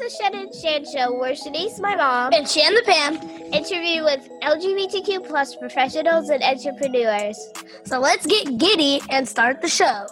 is the Shan and Shan show where Shanice, my mom, and Shan the Pam interview with LGBTQ plus professionals and entrepreneurs. So let's get giddy and start the show.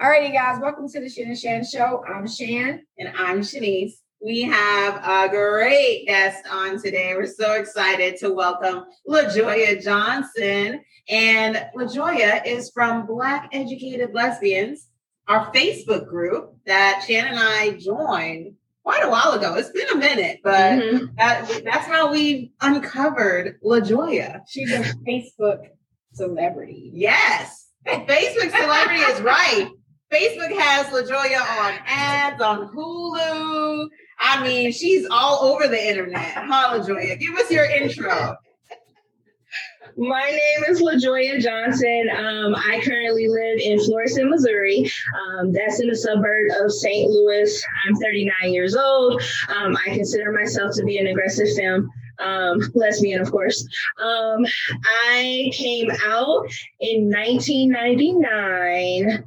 Alrighty, guys, welcome to the Shan and Shan show. I'm Shan. And I'm Shanice. We have a great guest on today. We're so excited to welcome LaJoya Johnson. And LaJoya is from Black Educated Lesbians, our Facebook group that Shan and I joined quite a while ago. It's been a minute, but mm-hmm. that, that's how we uncovered LaJoya. She's a Facebook celebrity. Yes. Facebook celebrity is right. Facebook has LaJoya on ads on Hulu. I mean, she's all over the internet. Huh, LaJoya? Give us your intro. My name is LaJoya Johnson. Um, I currently live in Florissant, Missouri. Um, that's in the suburb of St. Louis. I'm 39 years old. Um, I consider myself to be an aggressive femme. Um, lesbian, of course. Um, I came out in 1999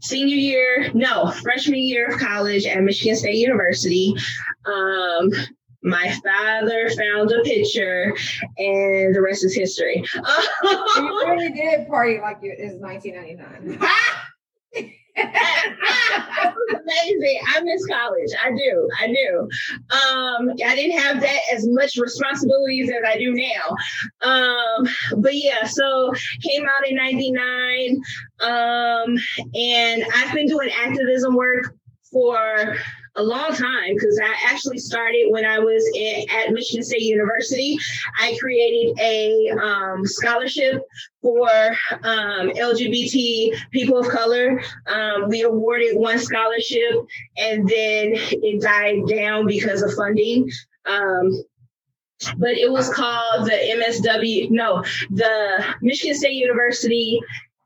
senior year, no, freshman year of college at Michigan State University. Um, my father found a picture, and the rest is history. you really did party like it is 1999. amazing. I miss college. I do. I do. Um, I didn't have that as much responsibilities as I do now. Um, but yeah, so came out in 99. Um, and I've been doing activism work for a long time because I actually started when I was in, at Michigan State University. I created a um, scholarship for um, LGBT people of color. Um, we awarded one scholarship and then it died down because of funding. Um, but it was called the MSW, no, the Michigan State University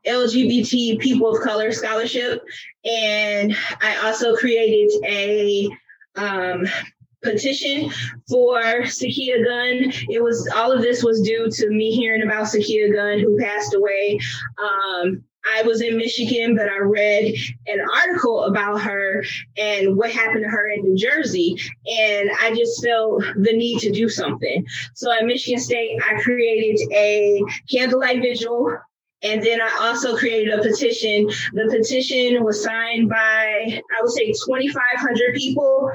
LGBT People of Color Scholarship. And I also created a um, petition for Sakia Gunn. It was all of this was due to me hearing about Sakia Gunn, who passed away. Um, I was in Michigan, but I read an article about her and what happened to her in New Jersey. And I just felt the need to do something. So at Michigan State, I created a candlelight vigil and then I also created a petition. The petition was signed by, I would say, 2,500 people.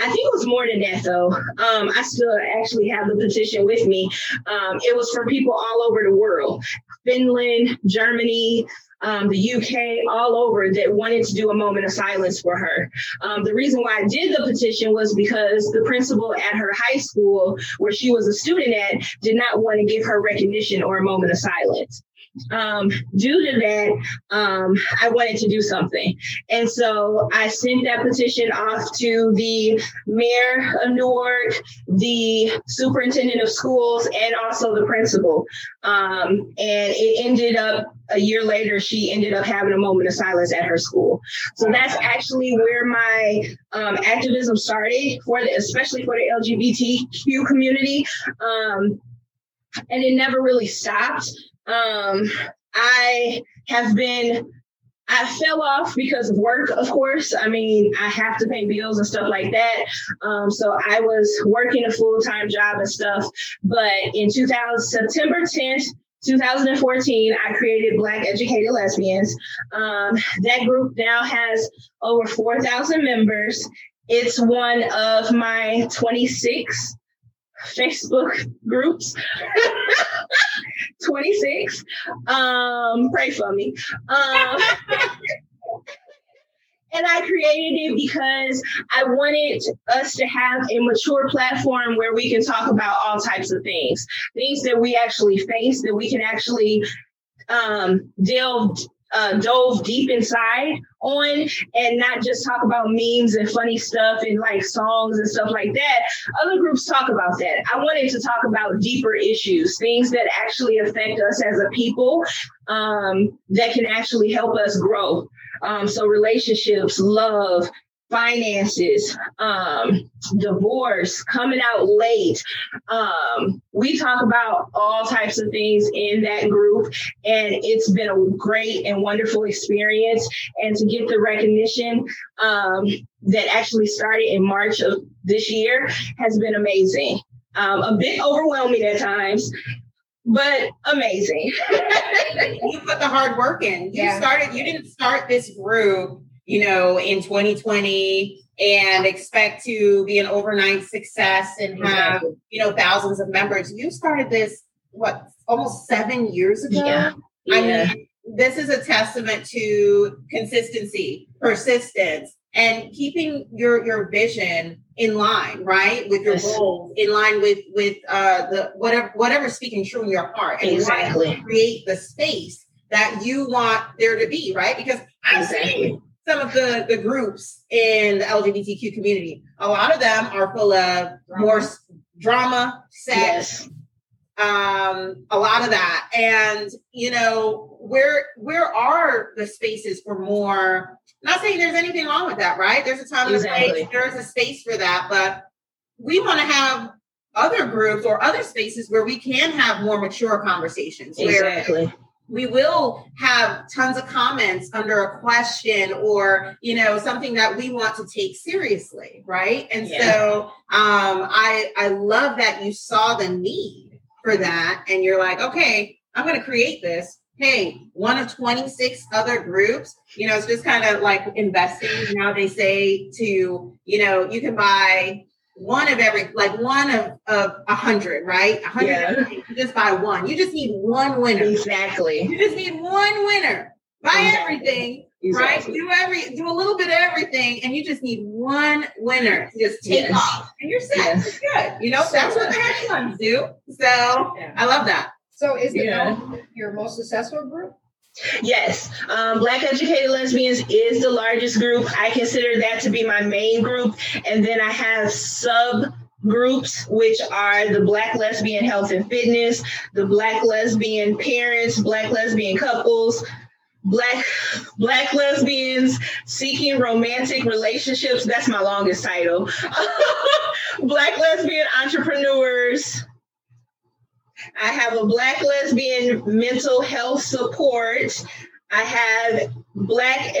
I think it was more than that, though. Um, I still actually have the petition with me. Um, it was from people all over the world Finland, Germany, um, the UK, all over that wanted to do a moment of silence for her. Um, the reason why I did the petition was because the principal at her high school, where she was a student at, did not want to give her recognition or a moment of silence um, due to that, um, I wanted to do something. And so I sent that petition off to the mayor of Newark, the superintendent of schools, and also the principal. Um, and it ended up a year later, she ended up having a moment of silence at her school. So that's actually where my um, activism started, for the, especially for the LGBTQ community. Um, and it never really stopped. Um, I have been I fell off because of work, of course. I mean, I have to pay bills and stuff like that. Um, so I was working a full time job and stuff. But in 2000, September 10th, 2014, I created Black Educated Lesbians. Um, that group now has over 4,000 members. It's one of my 26 Facebook groups. 26. Um, pray for me. Um, and I created it because I wanted us to have a mature platform where we can talk about all types of things, things that we actually face, that we can actually um, delve uh, dove deep inside on and not just talk about memes and funny stuff and like songs and stuff like that. Other groups talk about that. I wanted to talk about deeper issues, things that actually affect us as a people um, that can actually help us grow. Um, so relationships, love, finances, um, divorce, coming out late. Um, we talk about all types of things in that group, and it's been a great and wonderful experience. And to get the recognition um, that actually started in March of this year has been amazing. Um, a bit overwhelming at times, but amazing. you put the hard work in. You Yeah. started, you didn't start this group, you know, in 2020 and expect to be an overnight success and have, you know, thousands of members. You started this, what, almost seven years ago? Yeah. I mean, this is a testament to consistency, persistence, and keeping your your vision in line, right, with your Yes. goals, in line with with uh the whatever whatever's speaking true in your heart, and you want to Exactly. create the space that you want there to be, right? Because seen Exactly. Some of the the groups in the LGBTQ community. A lot of them are full of more drama, sex, Yes. um a lot of that and you know where where are the spaces for more not saying there's anything wrong with that right there's a time and a place there's a space for that but we want to have other groups or other spaces where we can have more mature conversations where Exactly. We will have tons of comments under a question or you know something that we want to take seriously right? And Yeah. so um i i love that you saw the need for that and you're like okay i'm going to create this. Hey one of 26 other groups you know it's just kind of like investing. Now they say to you know you can buy one of every like one of of a hundred right a hundred Yeah. you just buy one you just need one winner Exactly. you just need one winner. Buy Exactly. everything, right? Do every do a little bit of everything, and you just need one winner to just take Yes. off. And you're set. Yes. You're good. You know, that's what the hedge funds do. So Yeah. I love that. So is the Yeah. your most successful group? Yes, um, Black Educated Lesbians is the largest group. I consider that to be my main group. And then I have sub groups, which are the Black Lesbian Health and Fitness, the Black Lesbian Parents, Black Lesbian Couples. Black Black lesbians seeking romantic relationships. That's my longest title. Black lesbian entrepreneurs. I have a Black lesbian mental health support. I have Black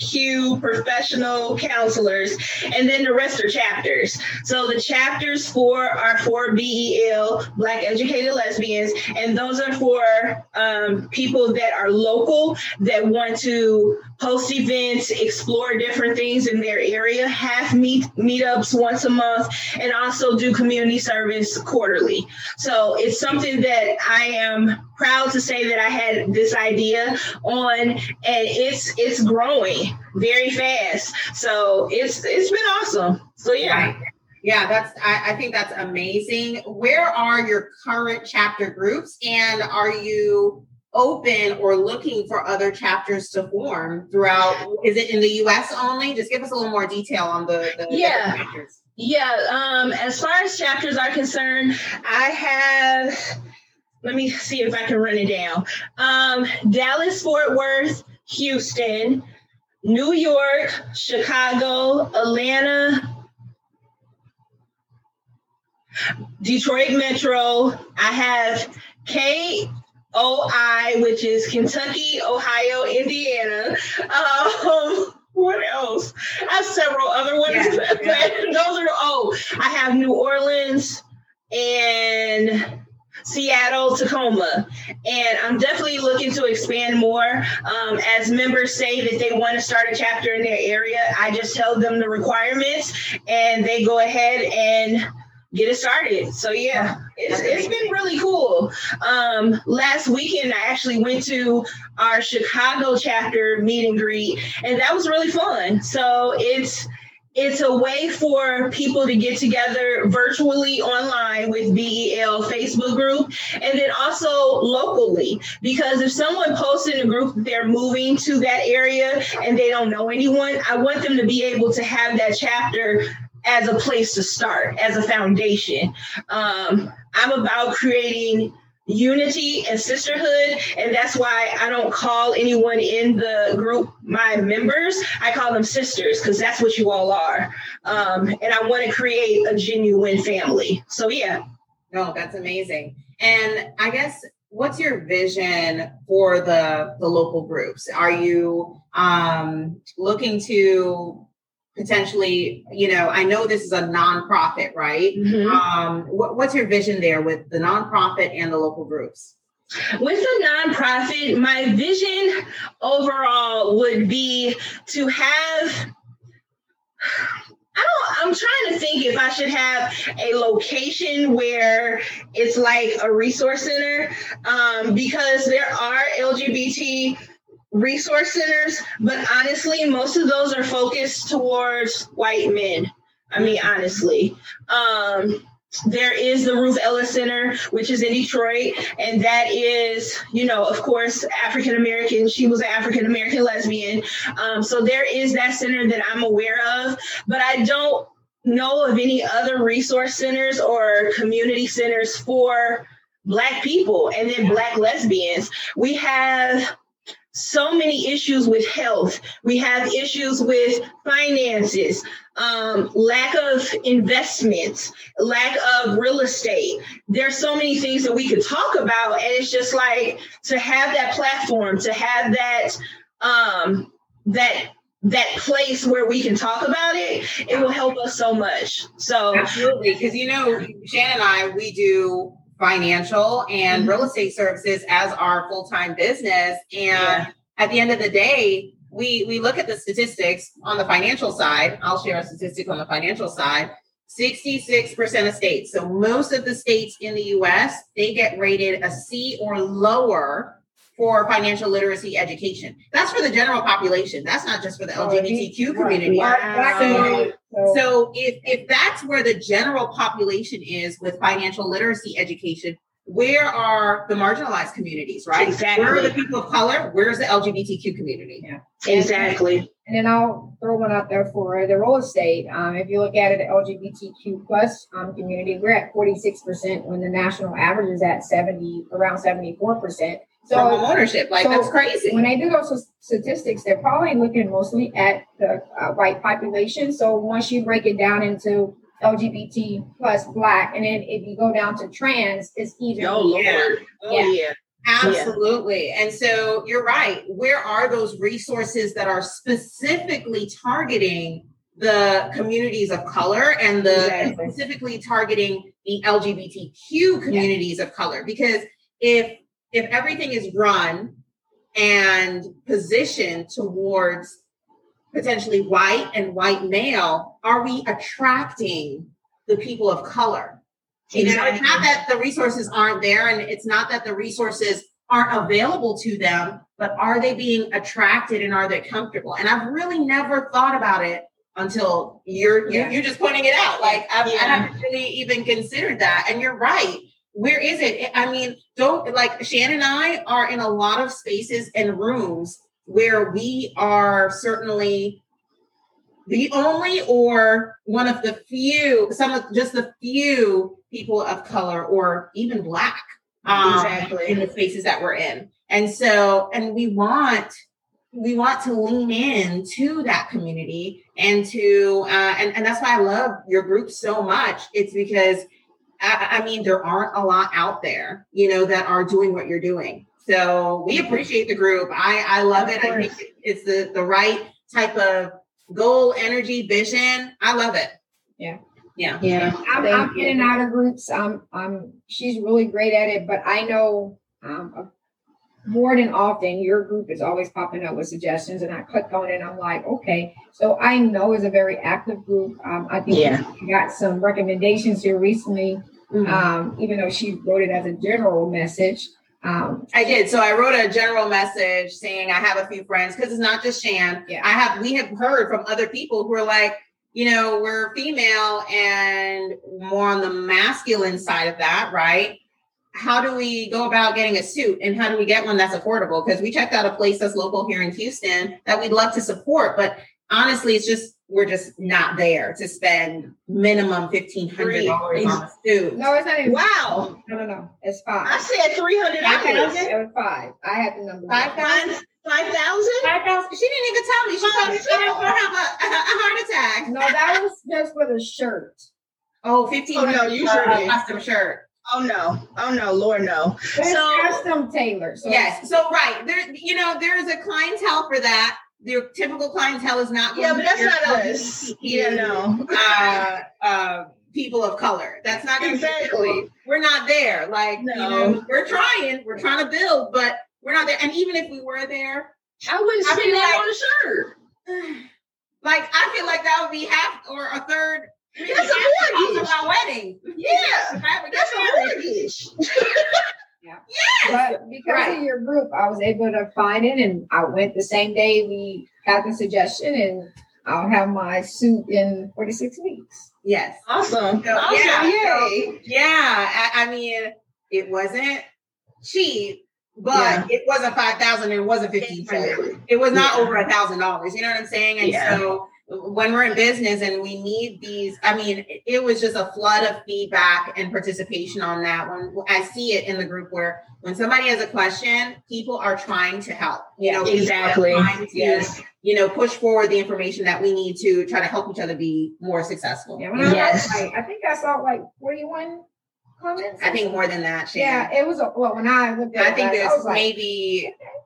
LGBTQ professional counselors, and then the rest are chapters. So the chapters for are for BEL, Black Educated Lesbians, and those are for um, people that are local that want to host events, explore different things in their area, have meet meetups once a month, and also do community service quarterly. So it's something that I am proud to say that I had this idea on, and it's it's growing very fast. So it's it's been awesome. So yeah. Right. Yeah, that's I, I think that's amazing. Where are your current chapter groups and are you open or looking for other chapters to form throughout is it in the US only? Just give us a little more detail on the, the Yeah. chapters. Yeah, um, as far as chapters are concerned, I have, let me see if I can run it down. Um, Dallas, Fort Worth, Houston, New York, Chicago, Atlanta, Detroit Metro. I have KOI, which is Kentucky, Ohio, Indiana. Um, what else? I have several other ones. Yeah, yeah. Those are oh, I have New Orleans and Seattle, Tacoma, and I'm definitely looking to expand more. Um, as members say that they want to start a chapter in their area, I just tell them the requirements, and they go ahead and get it started. So yeah, it's, it's been really cool. Um, last weekend, I actually went to our Chicago chapter meet and greet, and that was really fun. So it's it's a way for people to get together virtually online with BEL Facebook group and then also locally because if someone posts in a group that they're moving to that area and they don't know anyone, I want them to be able to have that chapter as a place to start, as a foundation. Um, I'm about creating unity and sisterhood. And that's why I don't call anyone in the group my members. I call them sisters because that's what you all are. Um, and I want to create a genuine family. So, yeah. No, that's amazing. And I guess what's your vision for the the local groups? Are you um, looking to potentially, you know, I know this is a nonprofit, right? Mhm. Um, what, what's your vision there with the nonprofit and the local groups? With the nonprofit, my vision overall would be to have. I don't, I'm trying to think if I should have a location where it's like a resource center um, because there are LGBT resource centers, but honestly, most of those are focused towards white men. I mean, honestly. Um, there is the Ruth Ellis Center, which is in Detroit, and that is, you know, of course, African American. She was an African American lesbian. Um, so there is that center that I'm aware of, but I don't know of any other resource centers or community centers for Black people and then Black lesbians. We have so many issues with health. We have issues with finances, um, lack of investments, lack of real estate. There's so many things that we could talk about, and it's just like to have that platform, to have that um, that that place where we can talk about it. It will help us so much. So Absolutely, because you know, Shannon and I, we do financial and Mhm. real estate services as our full time business, and Yeah. at the end of the day, we we look at the statistics on the financial side. I'll share a statistic on the financial side. 66% of states. So most of the states in the US, they get rated a C or lower for financial literacy education. That's for the general population. That's not just for the Oh, LGBTQ community. Wow. Community, so- So if if that's where the general population is with financial literacy education, where are the marginalized communities, right? Exactly. Where are the people of color? Where's the LGBTQ community? Yeah. exactly. And then I'll throw one out there for the real estate. Um, if you look at it, the LGBTQ plus um, community, we're at 46% when the national average is at 70, around 74%. So So home ownership, like so that's crazy. when they do those statistics, they're probably looking mostly at the uh, white population. So once you break it down into LGBT plus black, and then if you go down to trans, it's even Oh lower. Lord. Oh Yeah. yeah. Absolutely. And so you're right. Where are those resources that are specifically targeting the communities of color and the Exactly. specifically targeting the LGBTQ communities of color? Because if if everything is run and positioned towards potentially white and white male, are we attracting the people of color? You know, it's not that the resources aren't there and it's not that the resources aren't available to them, but are they being attracted and are they comfortable? And I've really never thought about it until you're you- Yeah. you're just pointing it out. Like I've, I haven't really even considered that. And you're right. Where is it? I mean, don't like Shannon and I are in a lot of spaces and rooms where we are certainly the only or one of the few, some of just the few people of color or even black um, Exactly. in the spaces that we're in. And so, and we want we want to lean in to that community and to uh, and and that's why I love your group so much. It's because I, I mean there aren't a lot out there, you know, that are doing what you're doing. So we appreciate the group. I I love Of it. I think it's the the right type of goal, energy, vision. I love it. Yeah. Yeah. Yeah. I'm, Thank I'm in and out of groups. Um, um, she's really great at it, but I know um, more than often your group is always popping up with suggestions, and I click on it. and I'm like, okay. So I know it's a very active group. Um, I think Yeah. we got some recommendations here recently. Mhm. Um, even though she wrote it as a general message. Um, I did. So I wrote a general message saying I have a few friends because it's not just Shan. Yeah. I have we have heard from other people who are like, you know, we're female and more on the masculine side of that, right? How do we go about getting a suit and how do we get one that's affordable? Because we checked out a place that's local here in Houston that we'd love to support, but honestly, it's just we're just not there to spend minimum fifteen hundred dollars on a suit. No, it's not even. Wow. No, no, no. It's five. I said three hundred dollars. thousand? It was five. I had the number. Five thousand. Five five thousand? Five thousand. She didn't even tell me. She thought she was gonna have a, a heart attack. No, that was just for the shirt. Oh, fifteen Oh, no, you for sure a did. custom shirt. Oh no. Oh no, Lord no. But So- it's custom tailored. So Yes. So right there, you know, there is a clientele for that. Your typical clientele is not. Yeah, but to that's be not us. Yeah, no. Uh, uh, people of color. That's not Exactly. We're not there. Like you know, we're trying. We're trying to build, but we're not there. And even if we were there, I wouldn't I spend feel that like- on a shirt. like I feel like that would be half or a third. That's a half the cost mortgage. of our wedding. Yeah. If I ever That's a married. mortgage. But because Right. of your group, I was able to find it, and I went the same day we got the suggestion, and I'll have my suit in 46 weeks. Yes. Awesome. So, awesome. yeah, Yay. Yeah, I, I mean, it wasn't cheap, but Yeah. it wasn't five thousand. It wasn't fifteen hundred. It was not Yeah. over a thousand dollars. You know what I'm saying? And Yeah. so when we're in business and we need these, I mean, it- it was just a flood of feedback and participation on that. one I see it in the group where when somebody has a question, people are trying to help. You know, Exactly. to, Yes. you know, push forward the information that we need to try to help each other be more successful. Yeah, when I, Yes. like, I think I saw like 41 comments. I think more than that. Shannon. Yeah, it was a, well when I looked at I think last, there's I was like, maybe, more,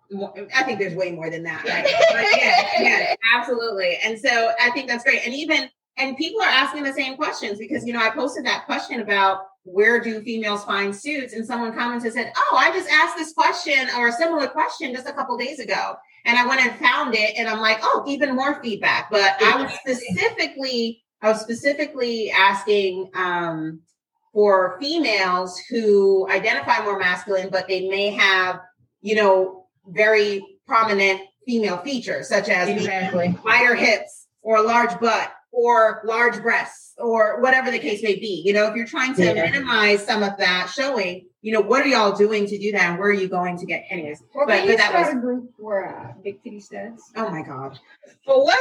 I think there's way more than that. Right? But yeah, yeah, absolutely. And so I think that's great. And even, and people are asking the same questions because, you know, I posted that question about where do females find suits? And someone commented said, Oh, I just asked this question or a similar question just a couple days ago. And I went and found it and I'm like, Oh, even more feedback. But I was specifically, I was specifically asking, um, for females who identify more masculine, but they may have, you know, very prominent female features, such as Exactly. wider hips or a large butt or large breasts or whatever the case may be. You know, if you're trying to Yeah. minimize some of that showing, you know, what are y'all doing to do that and where are you going to get anyways? well, but- but that was- a group for uh, big titty studs? Oh my God. For what?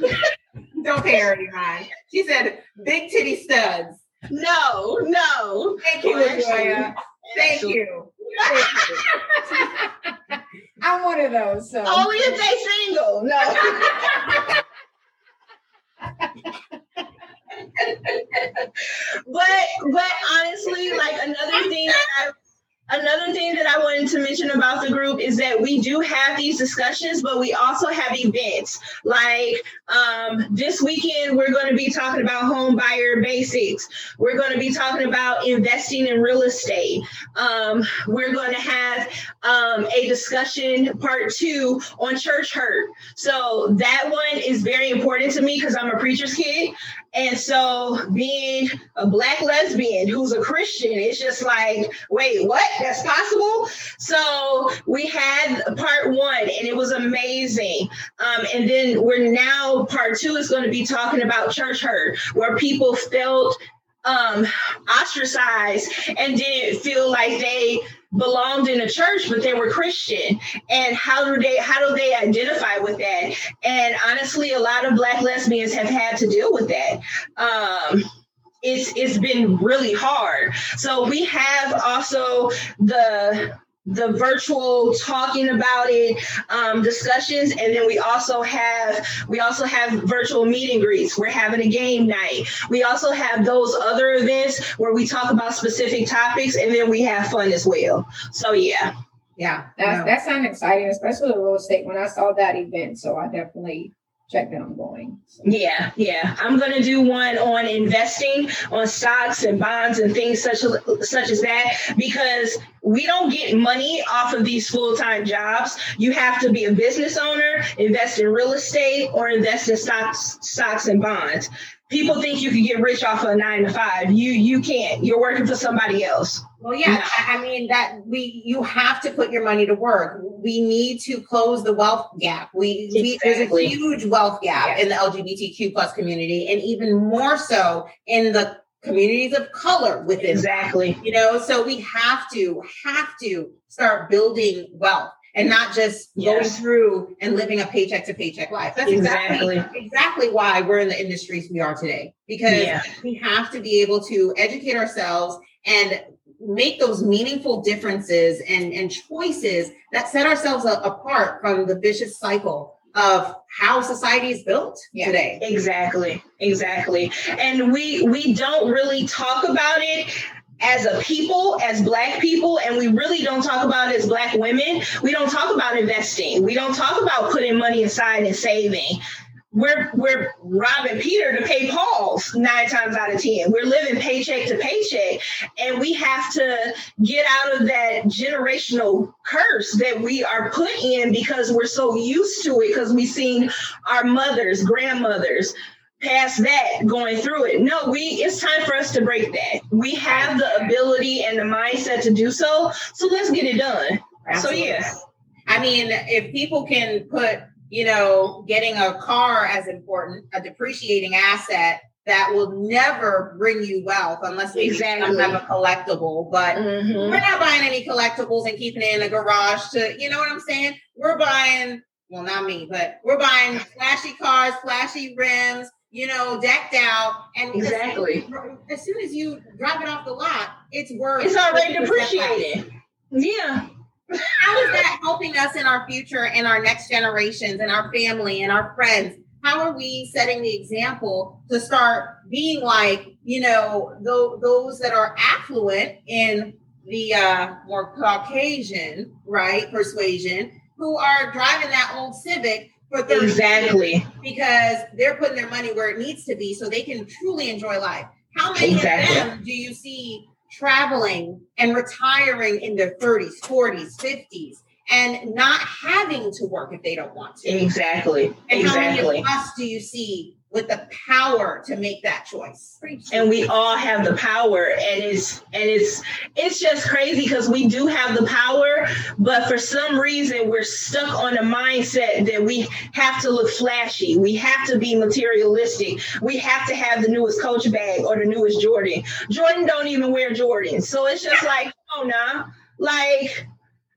Don't pay her any mind. She said big titty studs. No, no. Thank you, LaJoya. Thank you. Thank you. I'm one of those. So Only if they single. No. but but honestly, like another thing that I another thing that I wanted to mention about the group is that we do have these discussions, but we also have events. Like um, this weekend, we're going to be talking about home buyer basics. We're going to be talking about investing in real estate. Um, we're going to have um, a discussion part two on church hurt. So that one is very important to me because I'm a preacher's kid. And so being a black lesbian who's a Christian, it's just like, wait, what? That's possible? So we had part one and it was amazing. Um, and then we're now part two is going to be talking about church hurt, where people felt um ostracized and didn't feel like they belonged in a church but they were christian. And how do they how do they identify with that? And honestly a lot of black lesbians have had to deal with that. Um it's it's been really hard. So we have also the the virtual talking about it um, discussions and then we also have we also have virtual meet and greets we're having a game night we also have those other events where we talk about specific topics and then we have fun as well so yeah Yeah. That's, no. that sounds exciting, especially the real estate. When I saw that event, so I definitely checked that I'm going. So. Yeah, yeah. I'm gonna do one on investing on stocks and bonds and things such as such as that because we don't get money off of these full-time jobs. You have to be a business owner, invest in real estate, or invest in stocks, stocks and bonds. People think you can get rich off of a nine to five. You you can't. You're working for somebody else. Well, yeah, I I mean that we you have to put your money to work. We need to close the wealth gap. We, we there's a huge wealth gap in the LGBTQ plus community, and even more so in the communities of color within. Exactly. You know, so we have to have to start building wealth. And not just Yes. going through and living a paycheck to paycheck life. That's exactly Exactly. exactly why we're in the industries we are today because Yeah. we have to be able to educate ourselves and make those meaningful differences and, and choices that set ourselves a- apart from the vicious cycle of how society is built Yeah. today. Exactly. Exactly. And we we don't really talk about it as a people, as black people, and we really don't talk about it as black women. We don't talk about investing. We don't talk about putting money aside and saving. We're we're robbing Peter to pay Paul's nine times out of ten. We're living paycheck to paycheck, and we have to get out of that generational curse that we are put in because we're so used to it because we've seen our mothers, grandmothers past that going through it. No, we it's time for us to break that. We have the ability and the mindset to do so. So let's get it done. So yeah. I mean, if people can put, you know, getting a car as important, a depreciating asset that will never bring you wealth unless maybe Exactly. type of collectible. But Mhm. we're not buying any collectibles and keeping it in a garage to, you know what I'm saying? We're buying, well, not me, but we're buying flashy cars, flashy rims, you know, decked out. And Exactly. as soon as you drop it off the lot, it's worth It's already 50% depreciated. Yeah. How is that helping us in our future and our next generations and our family and our friends? How are we setting the example to start being like, you know, those, those that are affluent in the uh, more Caucasian, right, persuasion, who are driving that old Civic for 30 years Exactly. because they're putting their money where it needs to be so they can truly enjoy life. How many Exactly. of them do you see traveling and retiring in their 30s, 40s, 50s, and not having to work if they don't want to? Exactly. And how many of us do you see with the power to make that choice? and we all have the power and it's and it's it's just crazy because we do have the power but for some reason we're stuck on a mindset that we have to look flashy. We have to be materialistic. We have to have the newest coach bag or the newest jordan. Jordan don't even wear jordan so it's just like oh nah like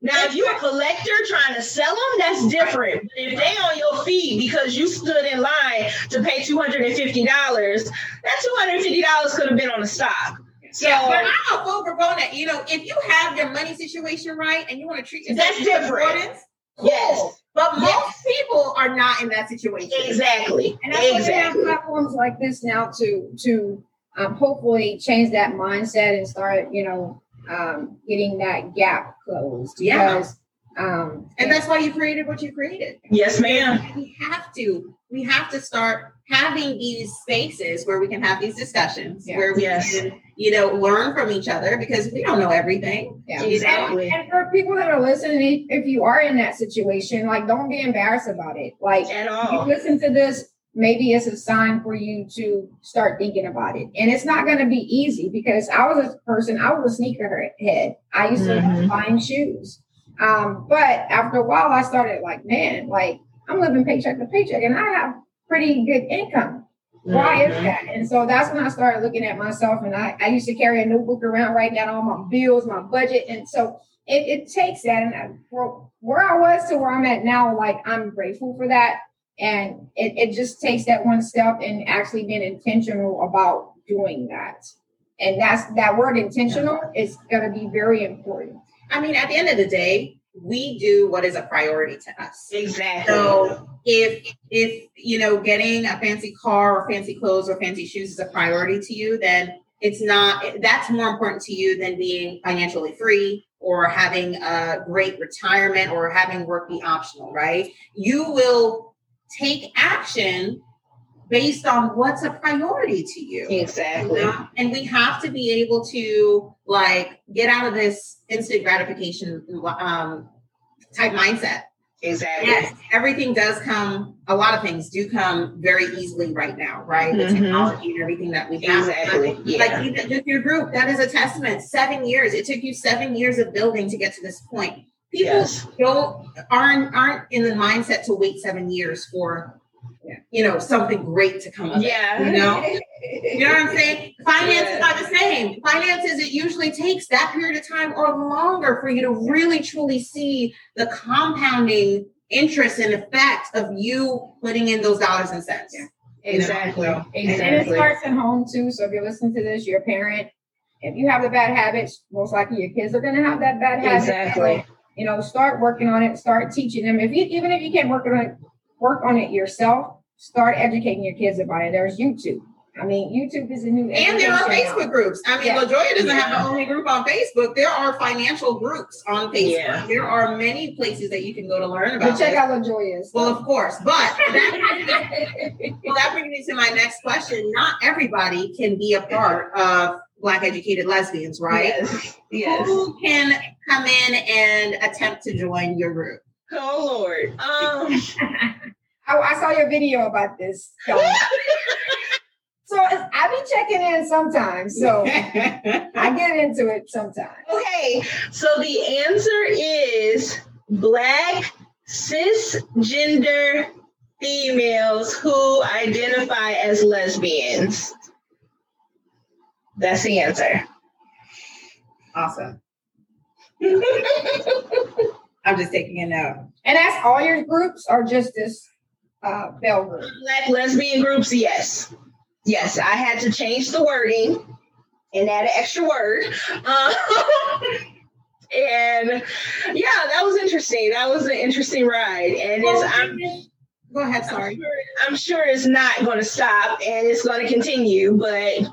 now, if you're a collector trying to sell them, that's different. But if they on your feet because you stood in line to pay two hundred and fifty dollars, that two hundred and fifty dollars could have been on the stock. So yeah, but I'm a full proponent. You know, if you have your money situation right and you want to treat yourself That's different. Jordans, cool. Yes. But most Yes. people are not in that situation. exactly, And that's why we have platforms like this now to to um, hopefully change that mindset and start, you know, um, getting that gap closed. Yeah. Because, um, And that's why you created what you created. yes, ma'am. We have to. We have to start having these spaces where we can have these discussions, Yeah. where we Yes. can, you know, learn from each other because we don't know everything. yeah. Exactly. And for people that are listening, if you are in that situation, like don't be embarrassed about it. Like At you all. listen to this, maybe it's a sign for you to start thinking about it. And it's not going to be easy because I was a person, I was a sneaker head. I used to Mhm. find shoes. Um, but after a while, I started like, man, like I'm living paycheck to paycheck and I have pretty good income. Why is Mhm. that? And so that's when I started looking at myself. And I, I used to carry a notebook around, writing down all my bills, my budget. And so it, it takes that. And I, where I was to where I'm at now, like I'm grateful for that. And it, it just takes that one step and actually being intentional about doing that. And that's that word intentional is going to be very important. I mean, at the end of the day, we do what is a priority to us. Exactly. So if if you know getting a fancy car or fancy clothes or fancy shoes is a priority to you, then it's not that's more important to you than being financially free or having a great retirement or having work be optional, right? You will take action based on what's a priority to you. exactly. And we have to be able to like get out of this instant gratification um, type mindset. Exactly. Yes, everything does come. A lot of things do come very easily right now, right? The Mhm. technology and everything that we have. Exactly. Yeah. Like even just your group, that is a testament. Seven years. It took you seven years of building to get to this point. People Yes. don't aren't aren't in the mindset to wait seven years for you know, something great to come up. Yeah. You know? You know what I'm saying? Finances Yeah. are the same. Finances, it usually takes that period of time or longer for you to really truly see the compounding interest and effect of you putting in those dollars and cents. Yeah. Exactly. Exactly. And it Exactly. starts at home too. So if you're listening to this, you're a parent. If you have the bad habits, most likely your kids are going to have that bad habit. Exactly. So, you know, start working on it. Start teaching them. If you even if you can't work on it, work on it yourself. Start educating your kids about it. There's YouTube. I mean, YouTube is a new. And there are education now. Facebook groups. I mean, Yeah. LaJoya doesn't have the only group on Facebook. There are financial groups on Facebook. Yeah. There are many places that you can go to learn But about check this. out LaJoya's. Well, of course, but that, well, that brings me to my next question. Not everybody can be a part of Black educated lesbians, right? Yes. Yes. Who can come in and attempt to join your group? Oh Lord. Um. I, I saw your video about this. Dawn. so it's- I be checking in sometimes. So I get into it sometimes. Okay, so the answer is black cisgender females who identify as lesbians. That's the answer. awesome. I'm just taking a note. And that's all your groups or just this uh, BEL group? Black lesbian groups, yes. Yes, I had to change the wording and add an extra word. Um, and yeah, that was interesting. That was an interesting ride. And it's, I'm, Go ahead, I'm sorry. sure, I'm sure it's not going to stop and it's going to continue, but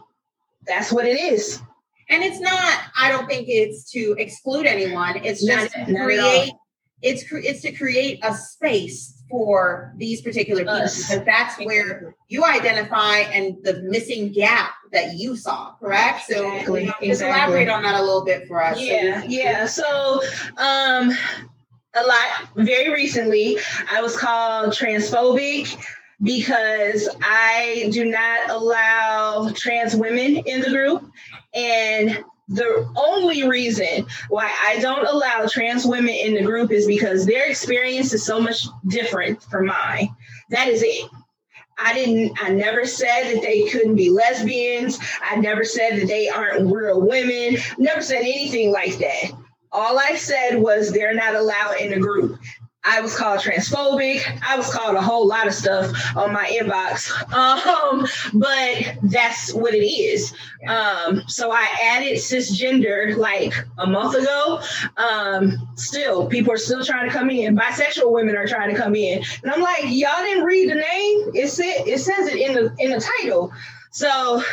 that's what it is. And it's not, I don't think it's to exclude anyone. It's just to not at all. create, it's it's to create a space for these particular people Us. because that's where you identify and the missing gap that you saw, correct? So Exactly, just exactly. elaborate on that a little bit for us. Yeah, we- yeah. So, um, a lot very recently, I was called transphobic because I do not allow trans women in the group, and the only reason why I don't allow trans women in the group is because their experience is so much different from mine. That is it. I didn't, I never said that they couldn't be lesbians. I never said that they aren't real women. Never said anything like that. All I said was they're not allowed in the group. I was called transphobic. I was called a whole lot of stuff on my inbox. Um, but that's what it is. Um, so I added cisgender like a month ago. Um, still, people are still trying to come in. Bisexual women are trying to come in, and I'm like, y'all didn't read the name. It said it says it in the in the title. So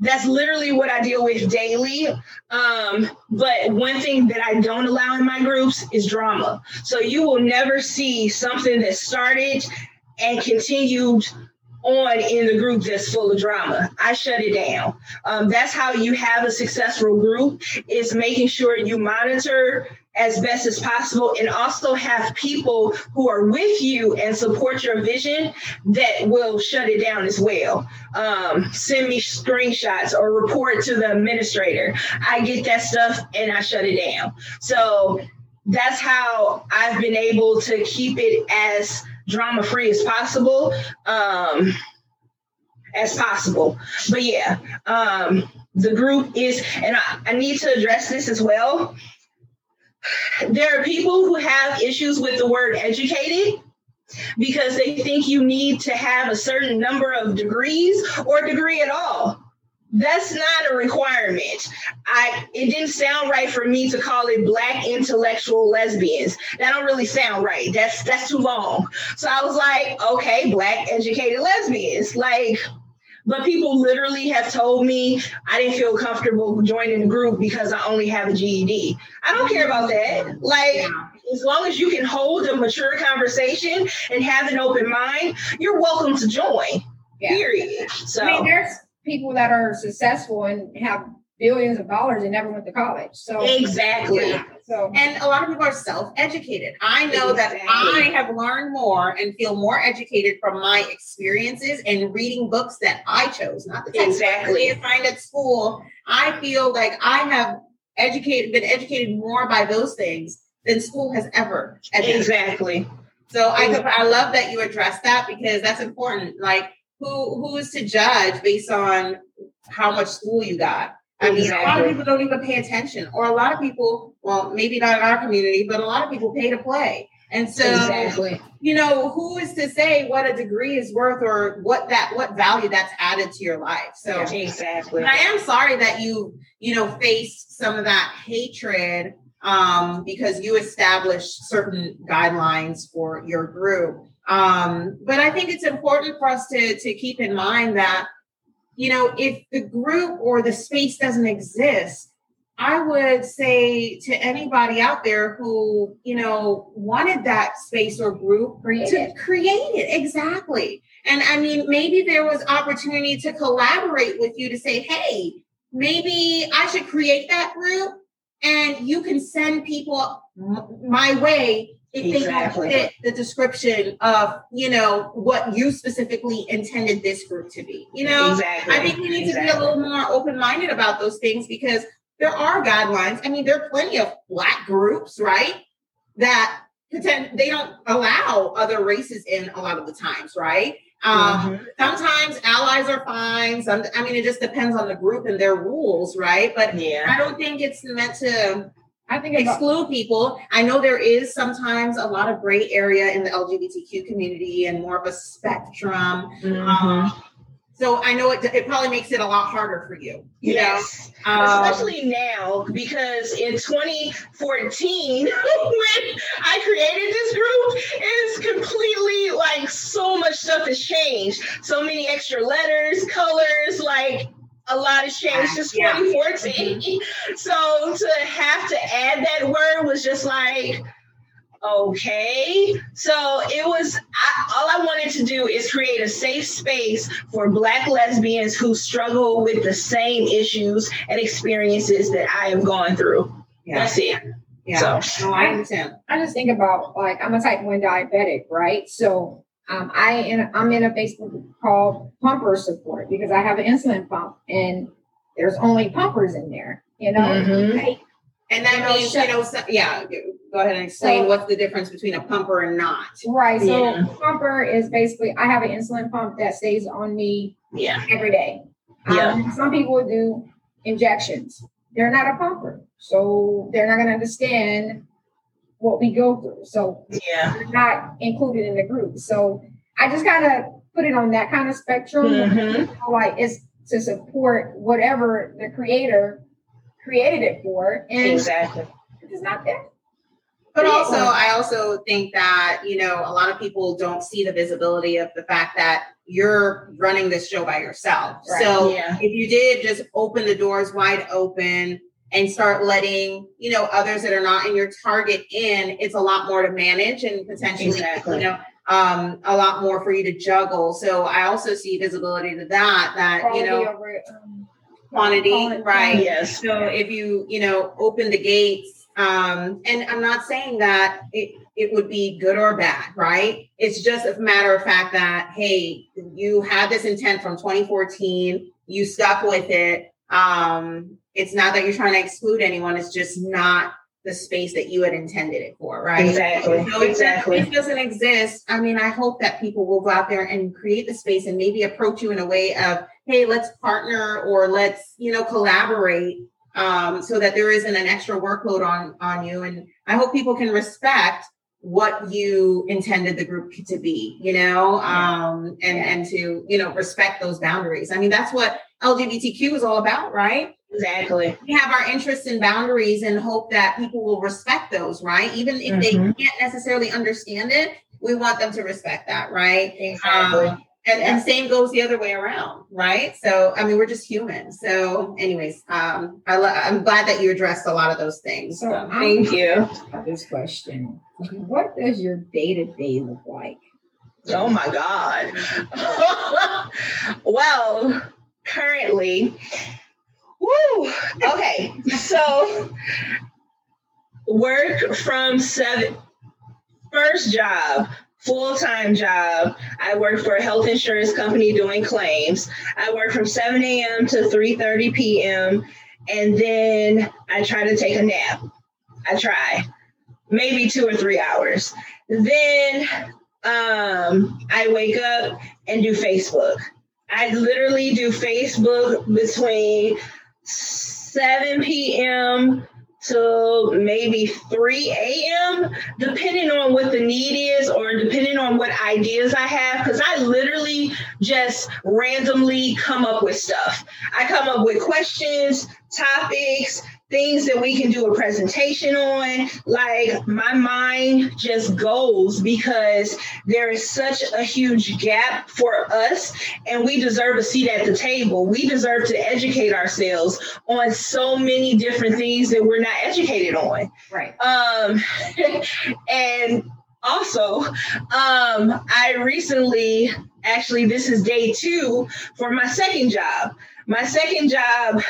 that's literally what I deal with daily. Um, but one thing that I don't allow in my groups is drama. So you will never see something that started and continued on in the group that's full of drama. I shut it down. Um, that's how you have a successful group is making sure you monitor as best as possible and also have people who are with you and support your vision that will shut it down as well. Um, send me screenshots or report to the administrator. I get that stuff and I shut it down. So that's how I've been able to keep it as drama free as possible. Um, as possible. But yeah, um, the group is, and I, I need to address this as well. There are people who have issues with the word educated because they think you need to have a certain number of degrees or degree at all. That's not a requirement. I it didn't sound right for me to call it black intellectual lesbians. That don't really sound right. That's that's too long. So I was like, okay, black educated lesbians. Like but people literally have told me I didn't feel comfortable joining the group because I only have a GED. I don't care about that. Like as long as you can hold a mature conversation and have an open mind, you're welcome to join. Yeah. Period. So I mean, there's people that are successful and have billions of dollars and never went to college. So exactly. Yeah, so And a lot of people are self-educated. I know that I have learned more and feel more educated from my experiences and reading books that I chose, not the textbooks Exactly. that we assigned at school. I feel like I have educated, been educated more by those things than school has ever educated. Exactly. So I I love that you address that because that's important. Like who who is to judge based on how much school you got? I mean, a lot of people don't even pay attention, or a lot of people, well, maybe not in our community, but a lot of people pay to play. And so, exactly. you know, who is to say what a degree is worth or what that what value that's added to your life? So exactly. I am sorry that you, you know, faced some of that hatred um, because you established certain guidelines for your group. Um, but I think it's important for us to to keep in mind that, you know, if the group or the space doesn't exist, I would say to anybody out there who, you know, wanted that space or group Create to it. create it. Exactly. And I mean, maybe there was opportunity to collaborate with you to say, hey, maybe I should create that group and you can send people my way if Exactly. they don't fit the description of, you know, what you specifically intended this group to be. You know, exactly. I think we need to be a little more open minded about those things because there are guidelines. I mean, there are plenty of black groups, right? That pretend they don't allow other races in a lot of the times, right? Um, Mhm. Sometimes allies are fine. Some, I mean, it just depends on the group and their rules, right? But Yeah. I don't think it's meant to I think about exclude people. I know there is sometimes a lot of gray area in the LGBTQ community and more of a spectrum. Mhm. Um, so I know it, it probably makes it a lot harder for you. You Yes. know, Um, Especially now, because in 2014, when I created this group, it's completely like so much stuff has changed. So many extra letters, colors, like a lot has changed since Yeah. 2014. So to have to add that word was just like, okay. So it was, I, all I wanted to do is create a safe space for Black lesbians who struggle with the same issues and experiences that I have gone through. yeah, That's it. yeah. So, No, I understand. I just think about like I'm a type one diabetic, right? So um, I in, I'm in a Facebook group called Pumper Support because I have an insulin pump and there's only pumpers in there, you know. Mhm. Right? And that You know, means, shut- you know, so, yeah, go ahead and explain So- what's the difference between a pumper and not. Right. So Yeah. pumper is basically I have an insulin pump that stays on me yeah. every day. Yeah. Um, some people do injections. They're not a pumper, so they're not going to understand what we go through. So Yeah. they're not included in the group. So I just kind of put it on that kind of spectrum. Mhm. Like it's to support whatever the creator created it for, and Exactly. it's not there. But also, I also think that, you know, a lot of people don't see the visibility of the fact that you're running this show by yourself. Right. So Yeah. if you did just open the doors wide open and start letting, you know, others that are not in your target in, it's a lot more to manage and potentially, Exactly. you know, um, a lot more for you to juggle. So I also see visibility to that, that, you know, over, um, quantity, quality. right? Yes. So if you, you know, open the gates, um, and I'm not saying that it, it would be good or bad, right? It's just a matter of fact that, hey, you had this intent from 2014, you stuck with it. Um, it's not that you're trying to exclude anyone, it's just not the space that you had intended it for, right? Exactly. So if Exactly. that space doesn't exist, I mean, I hope that people will go out there and create the space and maybe approach you in a way of, hey, let's partner or let's, you know, collaborate um, so that there isn't an extra workload on on you. And I hope people can respect what you intended the group to be, you know, um, and and to you know respect those boundaries. I mean, that's what LGBTQ is all about, right? Exactly. we have our interests and boundaries and hope that people will respect those, right? Even if Mhm. they can't necessarily understand it, we want them to respect that, right? Exactly. Um, and, and same goes the other way around, right? So, I mean, we're just human. So, anyways, um, I lo- I'm glad that you addressed a lot of those things. So Um, Thank you. This question. What does your day to day look like? Oh my God. well, currently, woo. Okay, so work from seven. First job, full time job. I work for a health insurance company doing claims. I work from 7 a.m. to 3:30 p.m. and then I try to take a nap. I try. maybe two or three hours. Then um, I wake up and do Facebook. I literally do Facebook between 7 p.m. to maybe 3 a.m., depending on what the need is or depending on what ideas I have. Because I literally just randomly come up with stuff. I come up with questions, topics, things that we can do a presentation on. Like my mind just goes because there is such a huge gap for us, and we deserve a seat at the table. We deserve to educate ourselves on so many different things that we're not educated on. Right. Um, and also, um, I recently, actually, this is day two for my second job. My second job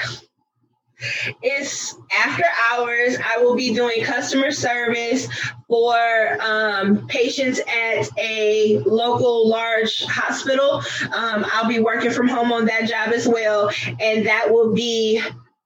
it's after hours. I will be doing customer service for um, patients at a local large hospital. Um, I'll be working from home on that job as well, and that will be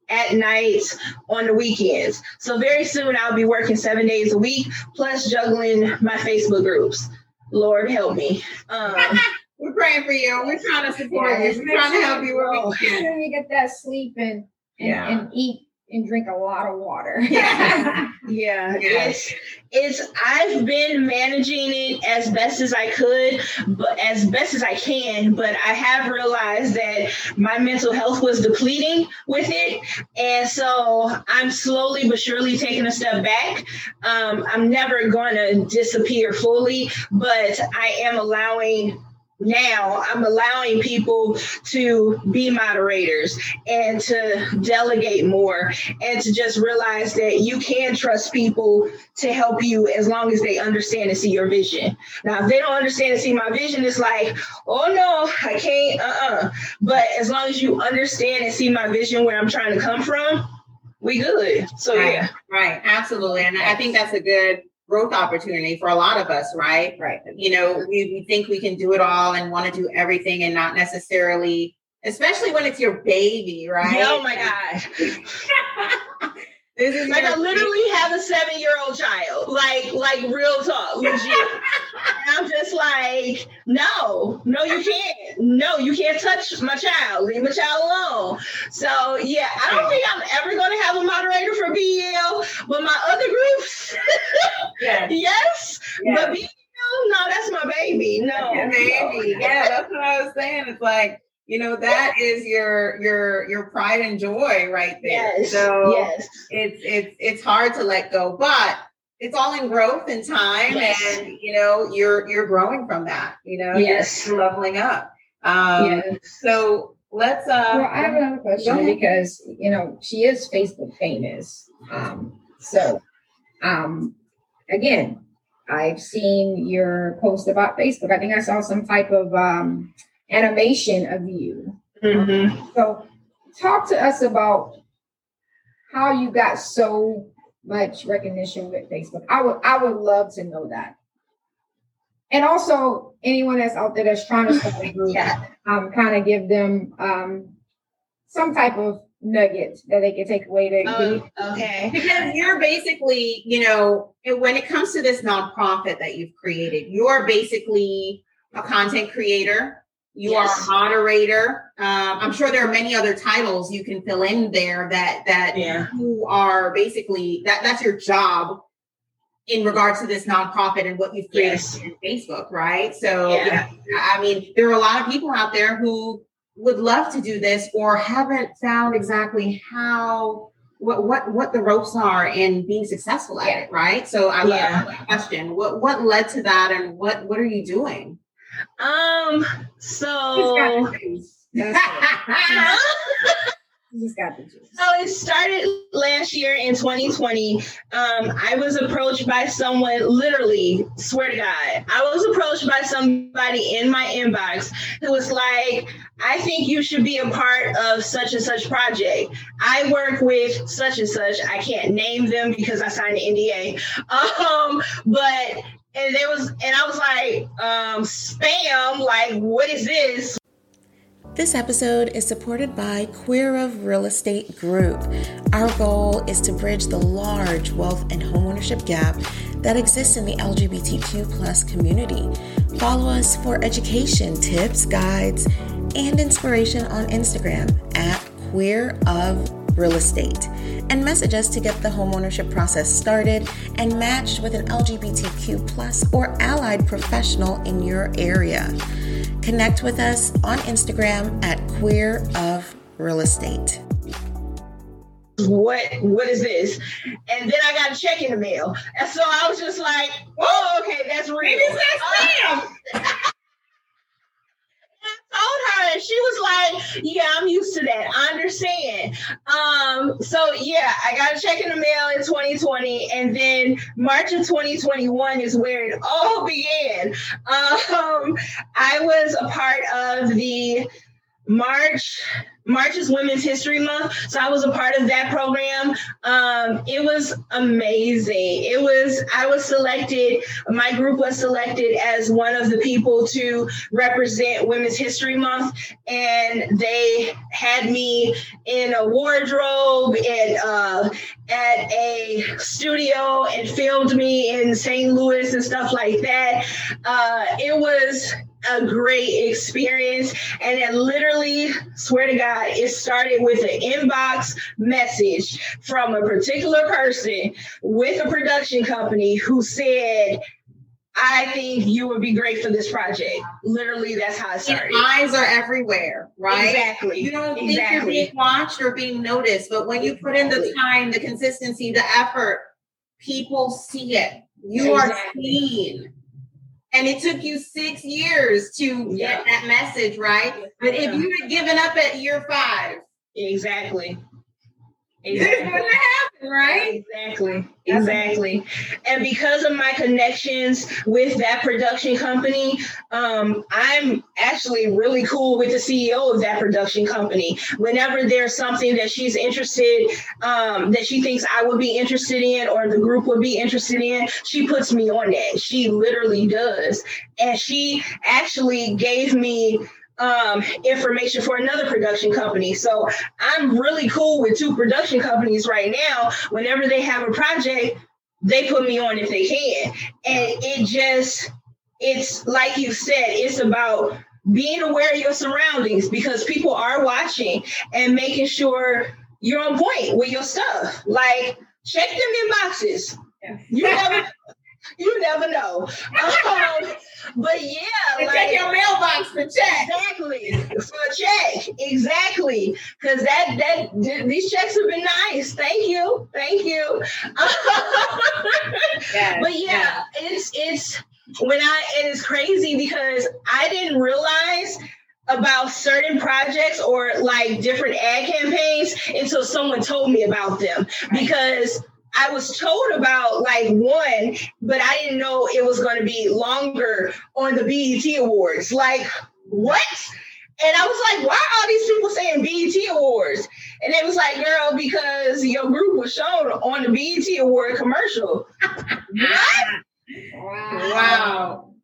at night on the weekends. So very soon I'll be working seven days a week, plus juggling my Facebook groups. Lord help me. Um, We're praying for you. We're trying to support you. We're trying to help you where we Make can. sure you get that sleep and and, Yeah. and eat and drink a lot of water. Yeah. Yeah, Yeah. it's it's I've been managing it as best as I could, but as best as I can, but I have realized that my mental health was depleting with it. And so I'm slowly but surely taking a step back. Um, I'm never going to disappear fully, but I am allowing now I'm allowing people to be moderators and to delegate more and to just realize that you can trust people to help you as long as they understand and see your vision. Now, if they don't understand and see my vision, it's like, oh no, I can't, uh-uh. But as long as you understand and see my vision where I'm trying to come from, we good. So Right. yeah. Right. Absolutely. And I think that's a good growth opportunity for a lot of us, right? right. You know, we, we think we can do it all and want to do everything and not necessarily, especially when it's your baby, right? Oh my God. this is Like I literally have a seven year old child. Like, like real talk, legit. I'm just like, no, no, you can't. No, you can't touch my child. Leave my child alone. So yeah, I don't think I'm ever gonna have a moderator for BEL, but my other groups, Yeah. yes. Yeah. But BEL, no, that's my baby. No. Baby. Yeah, that's what I was saying. It's like, you know, that is your your your pride and joy right there. Yes. So yes. it's it's it's hard to let go, but it's all in growth and time, Yes. and you know you're you're growing from that. You know, Yes. you're leveling up. Um, yes. So let's. Uh, Well, I have another question because you know she is Facebook famous. Um, so, um, again, I've seen your post about Facebook. I think I saw some type of um, animation of you. Mhm. So, talk to us about how you got so much recognition with Facebook. I would I would love to know that. And also, anyone that's out there that's trying to start a group, um, kind of give them um, some type of nugget that they can take away to Oh, okay. because you're basically, you know, when it comes to this nonprofit that you've created, you're basically a content creator. You Yes. are a moderator. Um, I'm sure there are many other titles you can fill in there that that Yeah. you are basically that that's your job in regards to this nonprofit and what you've created Yes. on Facebook, right? So Yeah. yeah, I mean, there are a lot of people out there who would love to do this or haven't found exactly how what what what the ropes are in being successful at it, right? So I love Yeah. that question. What what led to that and what what are you doing? Um, so got the juice. It. He's got the juice. So it started last year in 2020. Um, I was approached by someone, literally, swear to God, I was approached by somebody in my inbox who was like, I think you should be a part of such and such project. I work with such and such. I can't name them because I signed an NDA. Um, but and there was and I was like, um, spam, like, what is this? This episode is supported by Queer of Real Estate Group. Our goal is to bridge the large wealth and homeownership gap that exists in the LGBTQ plus community. Follow us for education, tips, guides, and inspiration on Instagram at Queer of Real Estate and message us to get the homeownership process started and matched with an LGBTQ plus or allied professional in your area. Connect with us on Instagram at Queer of Real Estate. What what is this? And then I got a check in the mail. And so I was just like, oh, okay, that's real. Maybe it's that Told her and she was like, Yeah, I'm used to that. I understand. Um, so yeah, I got a check in the mail in 2020, and then March of 2021 is where it all began. Um, I was a part of the March March is Women's History Month, so I was a part of that program. Um, it was amazing. It was I was selected. My group was selected as one of the people to represent Women's History Month, and they had me in a wardrobe and uh, at a studio and filmed me in St. Louis and stuff like that. Uh, it was a great experience. And it literally, swear to God, it started with an inbox message from a particular person with a production company who said, I think you would be great for this project. Literally, that's how it And started. eyes are everywhere, right? Exactly. You don't think you're being watched or being noticed, but when you put in the time, the consistency, the effort, people see it. You are seen. And it took you six years to Yeah. get that message, right? But if you had given up at year five, Exactly. It wouldn't have happened, right? Exactly. Exactly. And because of my connections with that production company, um, I'm actually really cool with the CEO of that production company. Whenever there's something that she's interested, um, that she thinks I would be interested in or the group would be interested in, she puts me on that. She literally does. And she actually gave me um, information for another production company. So I'm really cool with two production companies right now. Whenever they have a project, they put me on if they can. And it just, it's like you said, it's about being aware of your surroundings because people are watching and making sure you're on point with your stuff. Like, check them inboxes. You never, you never know. Um, but yeah, like, check your mailbox for check. Exactly. For a check. Exactly. Because that that th- these checks have been nice. Thank you. Thank you. Yes, but yeah, it's it's when I it is crazy because I didn't realize about certain projects or like different ad campaigns until someone told me about them because I was told about like one, but I didn't know it was going to be longer on the BET Awards. Like, what? And I was like, why are all these people saying BET Awards? And it was like, girl, because your group was shown on the BET Award commercial. what? Wow.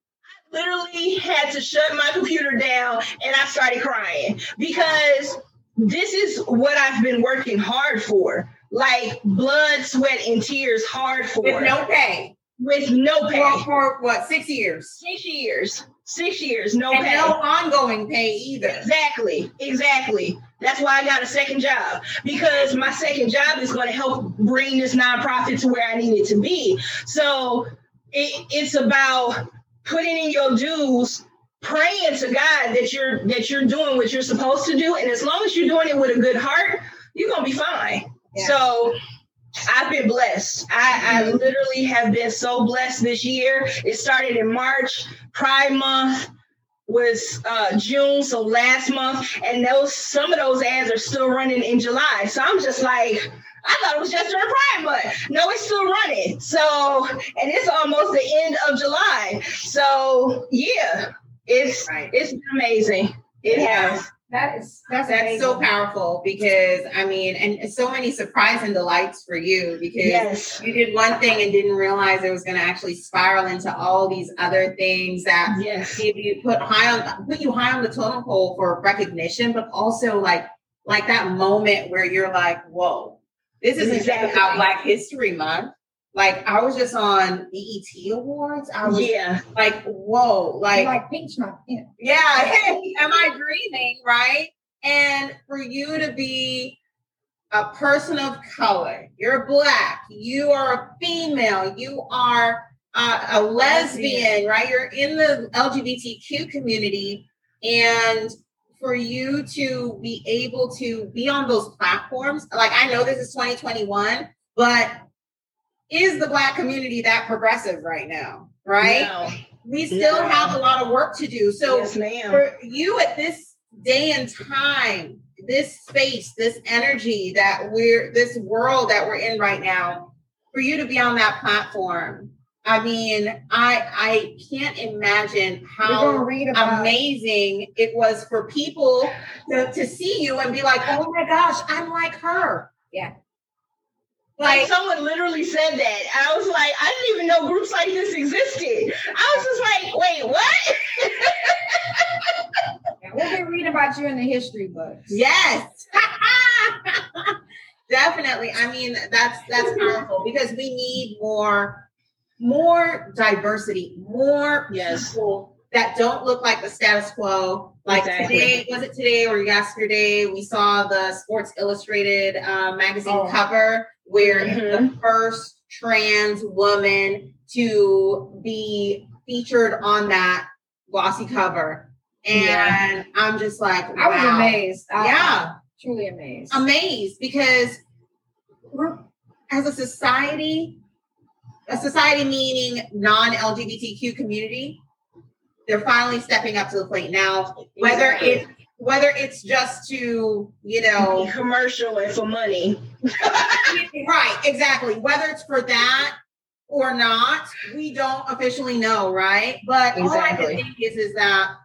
I literally had to shut my computer down and I started crying because this is what I've been working hard for. Like blood, sweat, and tears hard for. With no pay. with no pay. For, for what, six years? Six years. Six years, no and pay. no ongoing pay either. Exactly, exactly. That's why I got a second job because my second job is going to help bring this nonprofit to where I need it to be. So it, it's about putting in your dues, praying to God that you're that you're doing what you're supposed to do, and as long as you're doing it with a good heart, you're gonna be fine. Yeah. So. I've been blessed. I, I literally have been so blessed this year. It started in March, Pride Month was uh, June, so last month, and those some of those ads are still running in July. So I'm just like, I thought it was just during Pride Month. No, it's still running. So, and it's almost the end of July. So yeah, it's Right. it's amazing. It has. That is that's, That's so powerful because I mean, and so many surprise and delights for you because Yes. you did one thing and didn't realize it was going to actually spiral into all these other things that Yes. give you put high on put you high on the totem pole for recognition, but also like like that moment where you're like, whoa, this isn't just Exactly. about Black History Month. Like I was just on BET Awards. I was Yeah. like, whoa, like, like like peach month. Yeah. yeah, hey, am I dreaming, right? And for you to be a person of color, you're black, you are a female, you are uh, a lesbian, right? You're in the LGBTQ community, and for you to be able to be on those platforms, like I know this is 2021, but is the black community that progressive right now, right? No. We still No. have a lot of work to do. So yes, ma'am. for you at this day and time, this space, this energy that we're, this world that we're in right now, for you to be on that platform, I mean, I I can't imagine how read about amazing it was for people to, to see you and be like, oh my gosh, I'm like her. Yeah. Like Like, someone literally said that. I was like, I didn't even know groups like this existed. I was just like, wait, what? Yeah, we'll be reading about you in the history books. Yes. Definitely. I mean, that's that's powerful because we need more more diversity, more Yes. people that don't look like the status quo. Like Exactly. today, was it today or yesterday? We saw the Sports Illustrated uh, magazine Oh. cover where Mhm. the first trans woman to be featured on that glossy cover. And Yeah. I'm just like, I was amazed. I, Yeah. truly amazed. amazed because we're as a society, a society meaning non-LGBTQ community, they're finally stepping up to the plate now. Whether it whether it's just to you know. Commercial and for money. right exactly. Whether it's for that or not we don't officially know right? But all i can think is is that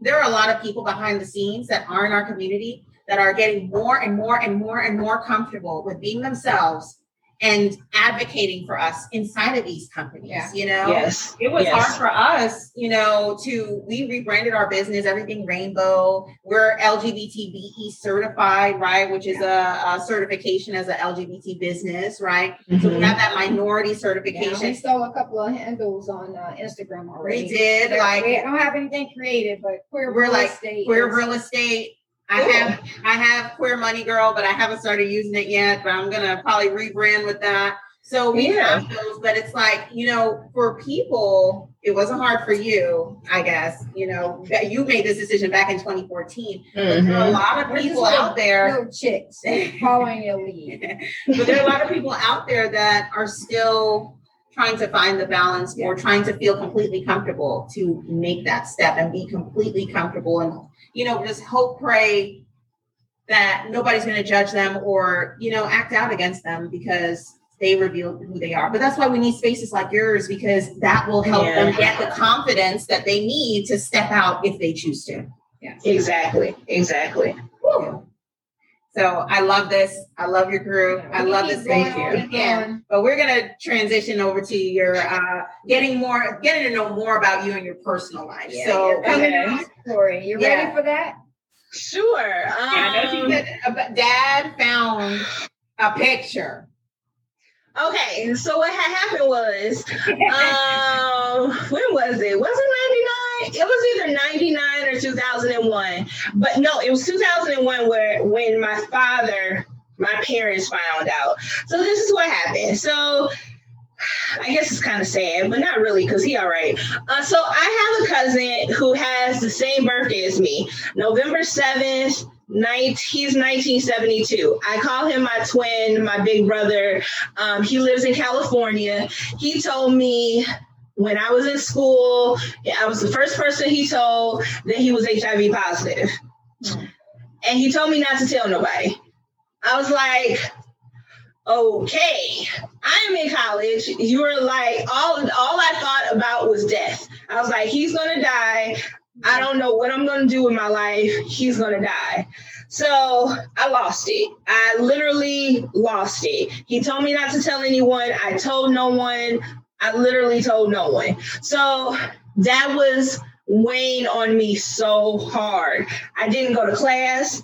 there are a lot of people behind the scenes that are in our community that are getting more and more and more and more comfortable with being themselves and advocating for us inside of these companies Yeah. you know Yes. it was Yes. hard for us, you know, to we rebranded our business, everything rainbow. We're LGBTBE E certified, right? Which is a, a certification as a LGBT business, right? So we have that minority Yeah, we certification. stole a couple of handles on uh, Instagram already. we did They're- like we don't have anything creative, but queer We're real like estate. queer is- real estate. I have I have queer money girl, but I haven't started using it yet. But I'm gonna probably rebrand with that. So we Yeah. have those, but it's like you know, for people, it wasn't hard for you, I guess. You know, that you made this decision back in 2014. But there are a mm-hmm. lot of people out there Little chicks following your lead. but there are a lot of people out there that are still trying to find the balance or trying to feel completely comfortable to make that step and be completely comfortable and you know just hope pray that nobody's going to judge them or you know act out against them because they reveal who they are but that's why we need spaces like yours because that will help Yeah. them get the confidence that they need to step out if they choose to yeah Exactly. Exactly. So I love this. I love your group. I love this. Thank you. and Yeah. But we're gonna transition over to your uh getting more getting to know more about you and your personal life. Yeah, so you're coming okay. on, Corey. You Yeah. ready for that? Sure. yeah, I know she Um, said, uh, Dad found a picture. okay. So what had happened was, um, when was it? Was it 99? It was either 99 or 2001. But no, it was 2001 where when my father, my parents found out. So this is what happened. So I guess it's kind of sad, but not really because he all right. Uh, so I have a cousin who has the same birthday as me, November 7th, 19, he's 1972. I call him my twin, my big brother. Um, he lives in California. He told me when I was in school, I was the first person he told that he was HIV positive. And he told me not to tell nobody. I was like, okay, I am in college. You were like, all, all I thought about was death. I was like, he's gonna die. I don't know what I'm going to do with my life. He's going to die. So I lost it. I literally lost it. He told me not to tell anyone. I told no one. I literally told no one. So that was weighing on me so hard. I didn't go to class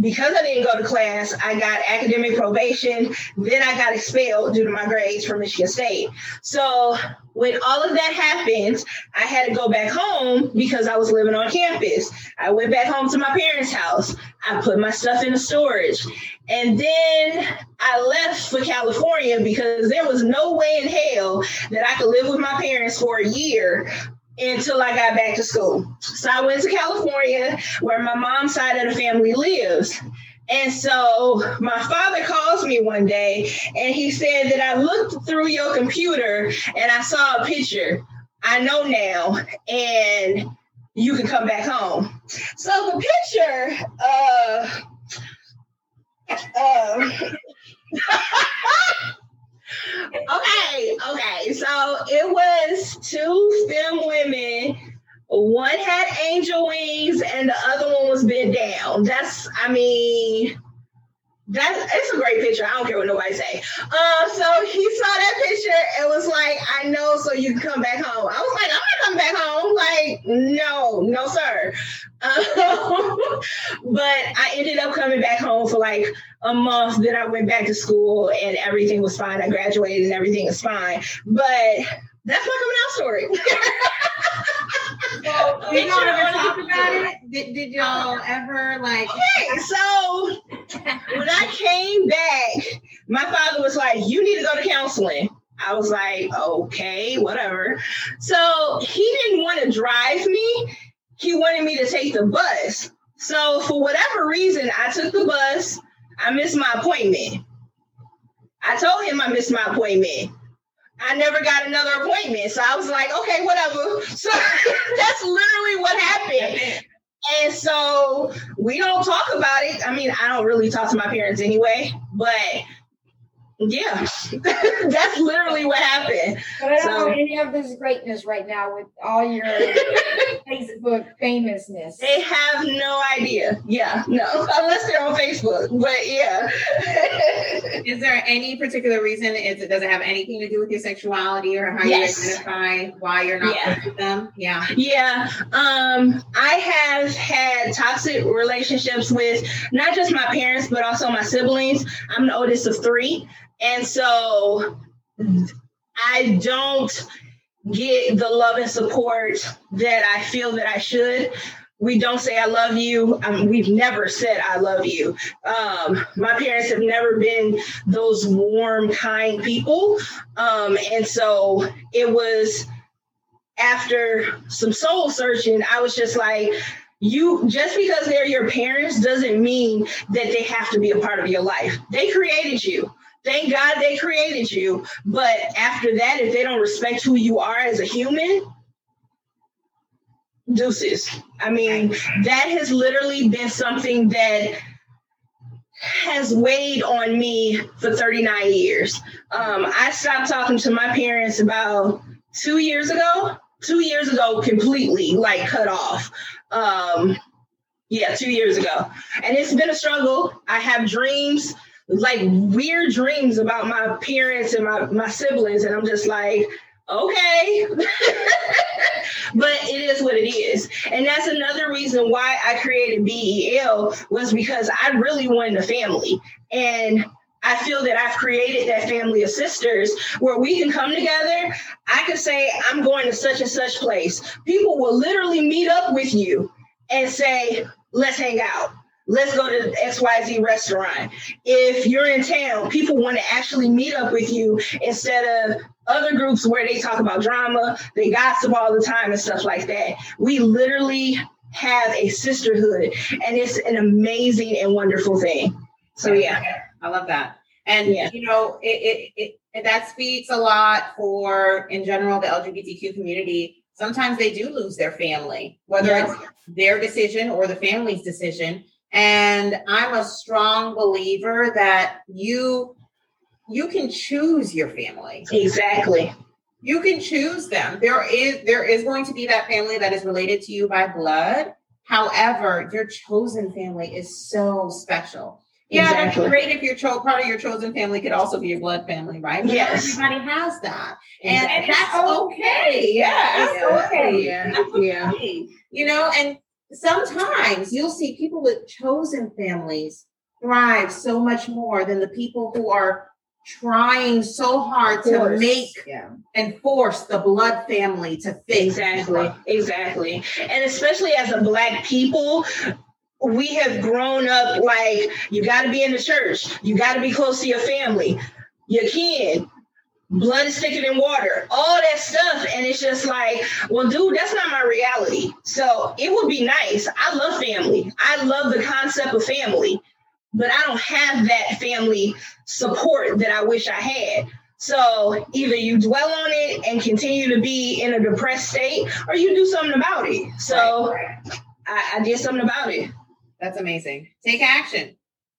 because I didn't go to class, I got academic probation. Then I got expelled due to my grades from Michigan State. So when all of that happened, I had to go back home because I was living on campus. I went back home to my parents' house. I put my stuff in the storage. And then I left for California because there was no way in hell that I could live with my parents for a year until I got back to school. So I went to California where my mom's side of the family lives. And so my father calls me one day and he said that I looked through your computer and I saw a picture. I know now, and you can come back home. So the picture, uh, uh okay, okay. So it was two STEM women. One had angel wings and the other one was bent down. That's, I mean, that it's a great picture. I don't care what nobody say. Uh, so he saw that picture and was like, "I know, so you can come back home." I was like, "I'm not coming back home." Like, no, no, sir. Um, but I ended up coming back home for like a month. Then I went back to school and everything was fine. I graduated and everything is fine. But that's my coming out story. so, did y'all ever talk about it? Did, did y'all ever like? Okay, so when I came back, my father was like, "You need to go to counseling." I was like, "Okay, whatever." So he didn't want to drive me. He wanted me to take the bus. So for whatever reason, I took the bus. I missed my appointment. I told him I missed my appointment. I never got another appointment. So I was like, okay, whatever. So that's literally what happened. And so we don't talk about it. I mean, I don't really talk to my parents anyway, but yeah, that's literally what happened. But I don't so, know any of this greatness right now with all your Facebook famousness. They have no idea. Yeah, no, unless they're on Facebook. But yeah. Is there any particular reason? Is it does it have anything to do with your sexuality or how yes. you identify why you're not yeah. with them? Yeah. Yeah. Um, I have had toxic relationships with not just my parents, but also my siblings. I'm the oldest of three. And so I don't get the love and support that I feel that I should. We don't say I love you. Um, we've never said I love you. Um, my parents have never been those warm, kind people. Um, and so it was after some soul searching, I was just like, you just because they're your parents doesn't mean that they have to be a part of your life. They created you thank God they created you. But after that, if they don't respect who you are as a human, deuces. I mean, that has literally been something that has weighed on me for 39 years. Um, I stopped talking to my parents about two years ago. Two years ago, completely like cut off. Um, yeah, two years ago. And it's been a struggle. I have dreams like weird dreams about my parents and my, my siblings. And I'm just like, okay. but it is what it is. And that's another reason why I created BEL was because I really wanted a family. And I feel that I've created that family of sisters where we can come together. I could say, I'm going to such and such place. People will literally meet up with you and say, let's hang out let's go to XYZ restaurant. If you're in town, people want to actually meet up with you instead of other groups where they talk about drama, they gossip all the time and stuff like that. We literally have a sisterhood and it's an amazing and wonderful thing. So yeah. I love that. And yeah. you know, it, it, it that speaks a lot for in general the LGBTQ community. Sometimes they do lose their family, whether it's their decision or the family's decision and I'm a strong believer that you you can choose your family. Exactly. You can choose them. There is there is going to be that family that is related to you by blood. However, your chosen family is so special. Yeah, Exactly. that's great if your cho- part of your chosen family could also be your blood family, right? But Yes. everybody has that, and Exactly. that's okay. Yeah, Yeah. okay. Yeah. Yeah. You know, and sometimes you'll see people with chosen families thrive so much more than the people who are trying so hard to make Yeah. and force the blood family to fit. Exactly, exactly. And especially as a black people, we have grown up like you got to be in the church, you got to be close to your family, your kid. Blood is thicker than water, all that stuff. And it's just like, well, dude, that's not my reality. So it would be nice. I love family. I love the concept of family, but I don't have that family support that I wish I had. So either you dwell on it and continue to be in a depressed state, or you do something about it. So I, I did something about it. That's amazing. Take action.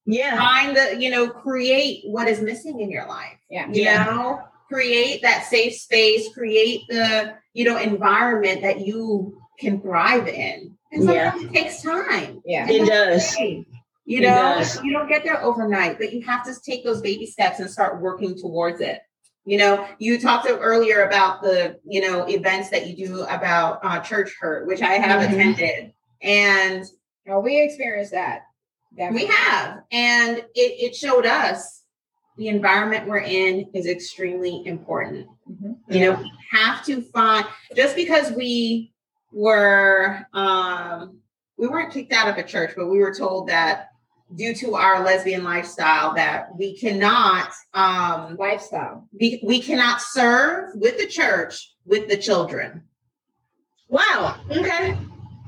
Yeah. Find the, you know, create what is missing in your life. Yeah. You Yeah. know, create that safe space, create the, you know, environment that you can thrive in. And Yeah. it takes time. Yeah. It does. You It know, does. you don't get there overnight, but you have to take those baby steps and start working towards it. You know, you talked earlier about the, you know, events that you do about uh, church hurt, which I have Mhm. attended. And No, we experienced that. we have. And it, it showed us the environment we're in is extremely important. Mhm. You know, we have to find just because we were um we weren't kicked out of a church, but we were told that due to our lesbian lifestyle that we cannot um Lifestyle. we, we cannot serve with the church with the children. Wow. Okay.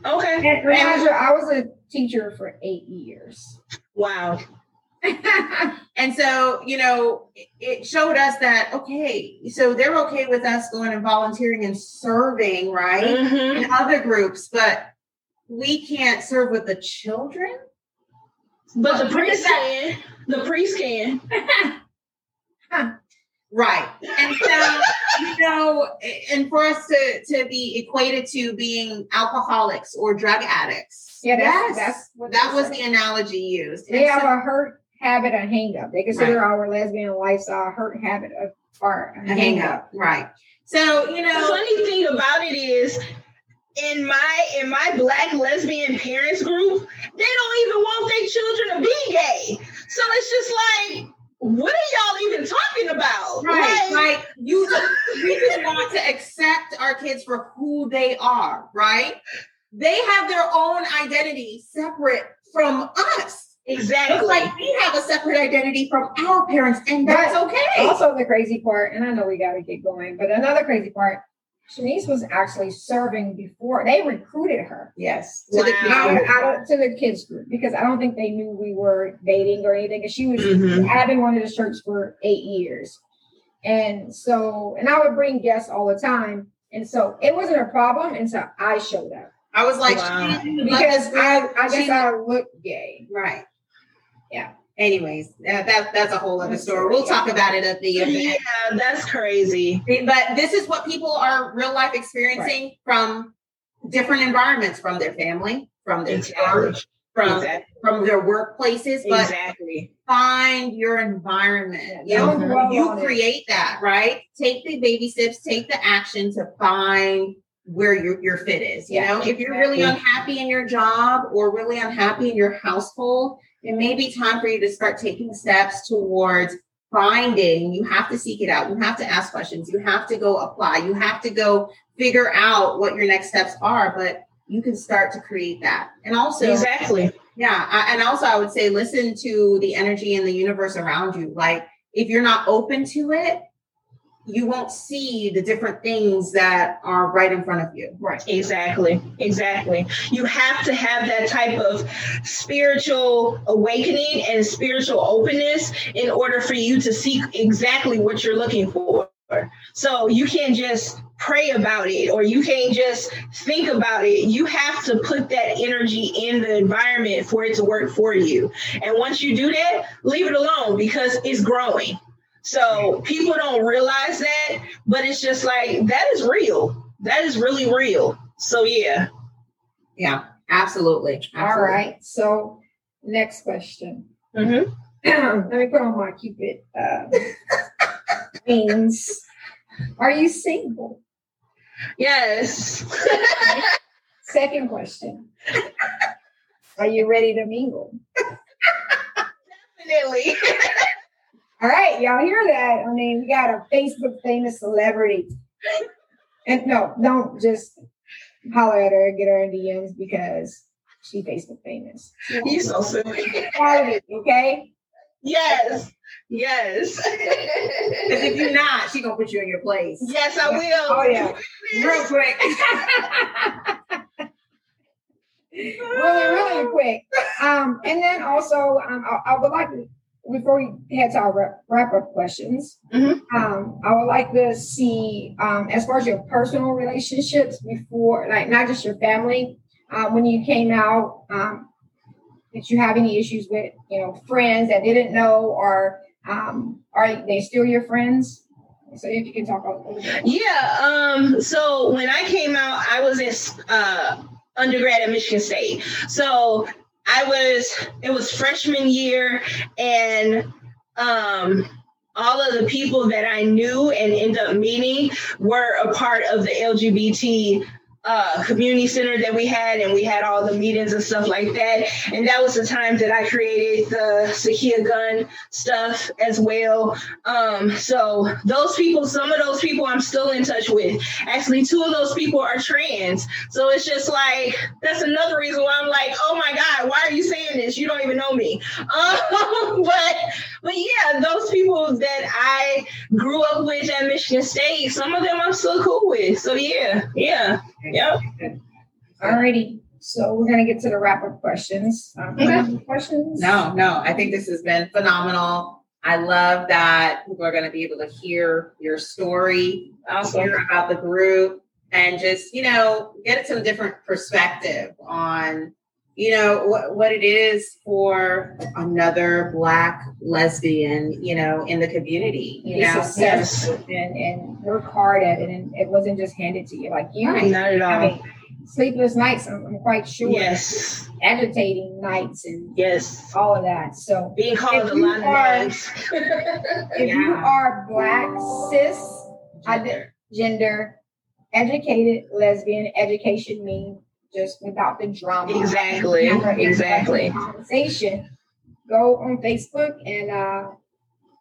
Okay. And remember, I was a teacher for eight years. Wow. and so, you know, it- it showed us that okay, so they're okay with us going and volunteering and serving, right? Mhm. In other groups, but we can't serve with the children. But the What is priest that? can. The priest can. Right. And so, you know, and for us to to be equated to being alcoholics or drug addicts. Yeah, that's, yes, that's what that was said. the analogy used. They And have so- a hurt habit of hang up. They consider our lesbian lifestyle a hurt habit of or a a hang up. Right. So, you The know, funny thing about it is, in my in my black lesbian parents group, they don't even want their children to be gay. So it's just like, what are y'all even talking about? right, Like, like you we just want to accept our kids for who they are, right? They have their own identity separate from us. Just Exactly. like we have a separate identity from our parents, and that's But okay. Also, the crazy part, and I know we got to get going, but another crazy part, Shanice was actually serving before they recruited her yes. Wow. To the kids. out of- to the kids group because I don't think they knew we were dating or anything. Because she was, Mhm. I've been going to this church for eight years, and so, and I would bring guests all the time, and so it wasn't a problem until I showed up I was like, Wow. she didn't love because us, I, I she- guess I looked gay. right. Yeah. Anyways, that, that that's a whole other story. We'll talk about it at the event. Yeah, that's crazy. But this is what people are real life experiencing from different environments, from their family, from their Exactly. church, from Exactly. from their workplaces. But Exactly. find your environment. You know, dwell you create that, right? Take the baby steps, take the action to find where your, your fit is. You Yeah, know, if you're really unhappy in your job or really unhappy in your household, it may be time for you to start taking steps towards finding. You have to seek it out. You have to ask questions. You have to go apply. You have to go figure out what your next steps are. But you can start to create that. And also, Exactly. yeah, I, and also I would say listen to the energy in the universe around you. Like if you're not open to it, you won't see the different things that are right in front of you. Right. Exactly. Exactly. You have to have that type of spiritual awakening and spiritual openness in order for you to seek exactly what you're looking for. So you can't just pray about it or you can't just think about it. You have to put that energy in the environment for it to work for you. And once you do that, leave it alone because it's growing. So people don't realize that, but it's just like that is real. That is really real. So yeah. Yeah, absolutely. absolutely. All right. So next question. Mm-hmm. Let me put on my Cupid uh, wings. Are you single? Yes. Second question. Are you ready to mingle? Definitely. All right, y'all hear that? I mean, we got a Facebook famous celebrity. And no, don't just holler at her, and get her in DMs because she Facebook famous. You so silly. Okay? Yes. Yes. If you're not, she gonna put you in your place. yes, I will. Oh yeah, Real quick. really, really quick. Um, and then also, um, I, I would like to, before we head to our wrap, wrap up questions, Mhm. um, I would like to see, um, as far as your personal relationships before, like not just your family, um, when you came out, um, did you have any issues with, you know, friends that didn't know, or um, are they still your friends? So if you can talk a little bit. Yeah. Um. So when I came out, I was in uh, undergrad at Michigan State. So I was. It was freshman year, and um, all of the people that I knew and ended up meeting were a part of the LGBT. Uh, community center that we had, and we had all the meetings and stuff like that. And that was the time that I created the Sakia gun stuff as well. Um, so those people, some of those people I'm still in touch with. Actually, two of those people are trans. So it's just like that's another reason why I'm like, oh my God, why are you saying this? You don't even know me. Um, but but yeah, those people that I grew up with at Michigan State, some of them I'm still cool with. So yeah, yeah, yep. Alrighty, so we're gonna get to the wrap up questions. Um, Okay. questions? No, no, I think this has been phenomenal. I love that people are going to be able to hear your story, Awesome. hear about the group, and just, you know, get some different perspective on, you know, what, what it is for another Black lesbian, you know, in the community. You Be know, successful and, and work hard at it, and it wasn't just handed to you like you. Not at all. I mean, sleepless nights. I'm, I'm quite sure. Yes, Agitating nights and yes. all of that. So Being called If a you lot of are- names. if you are black, cis, ide- gender, educated, lesbian, education means just without the drama. Exactly, exactly. Conversation. Go on Facebook and uh,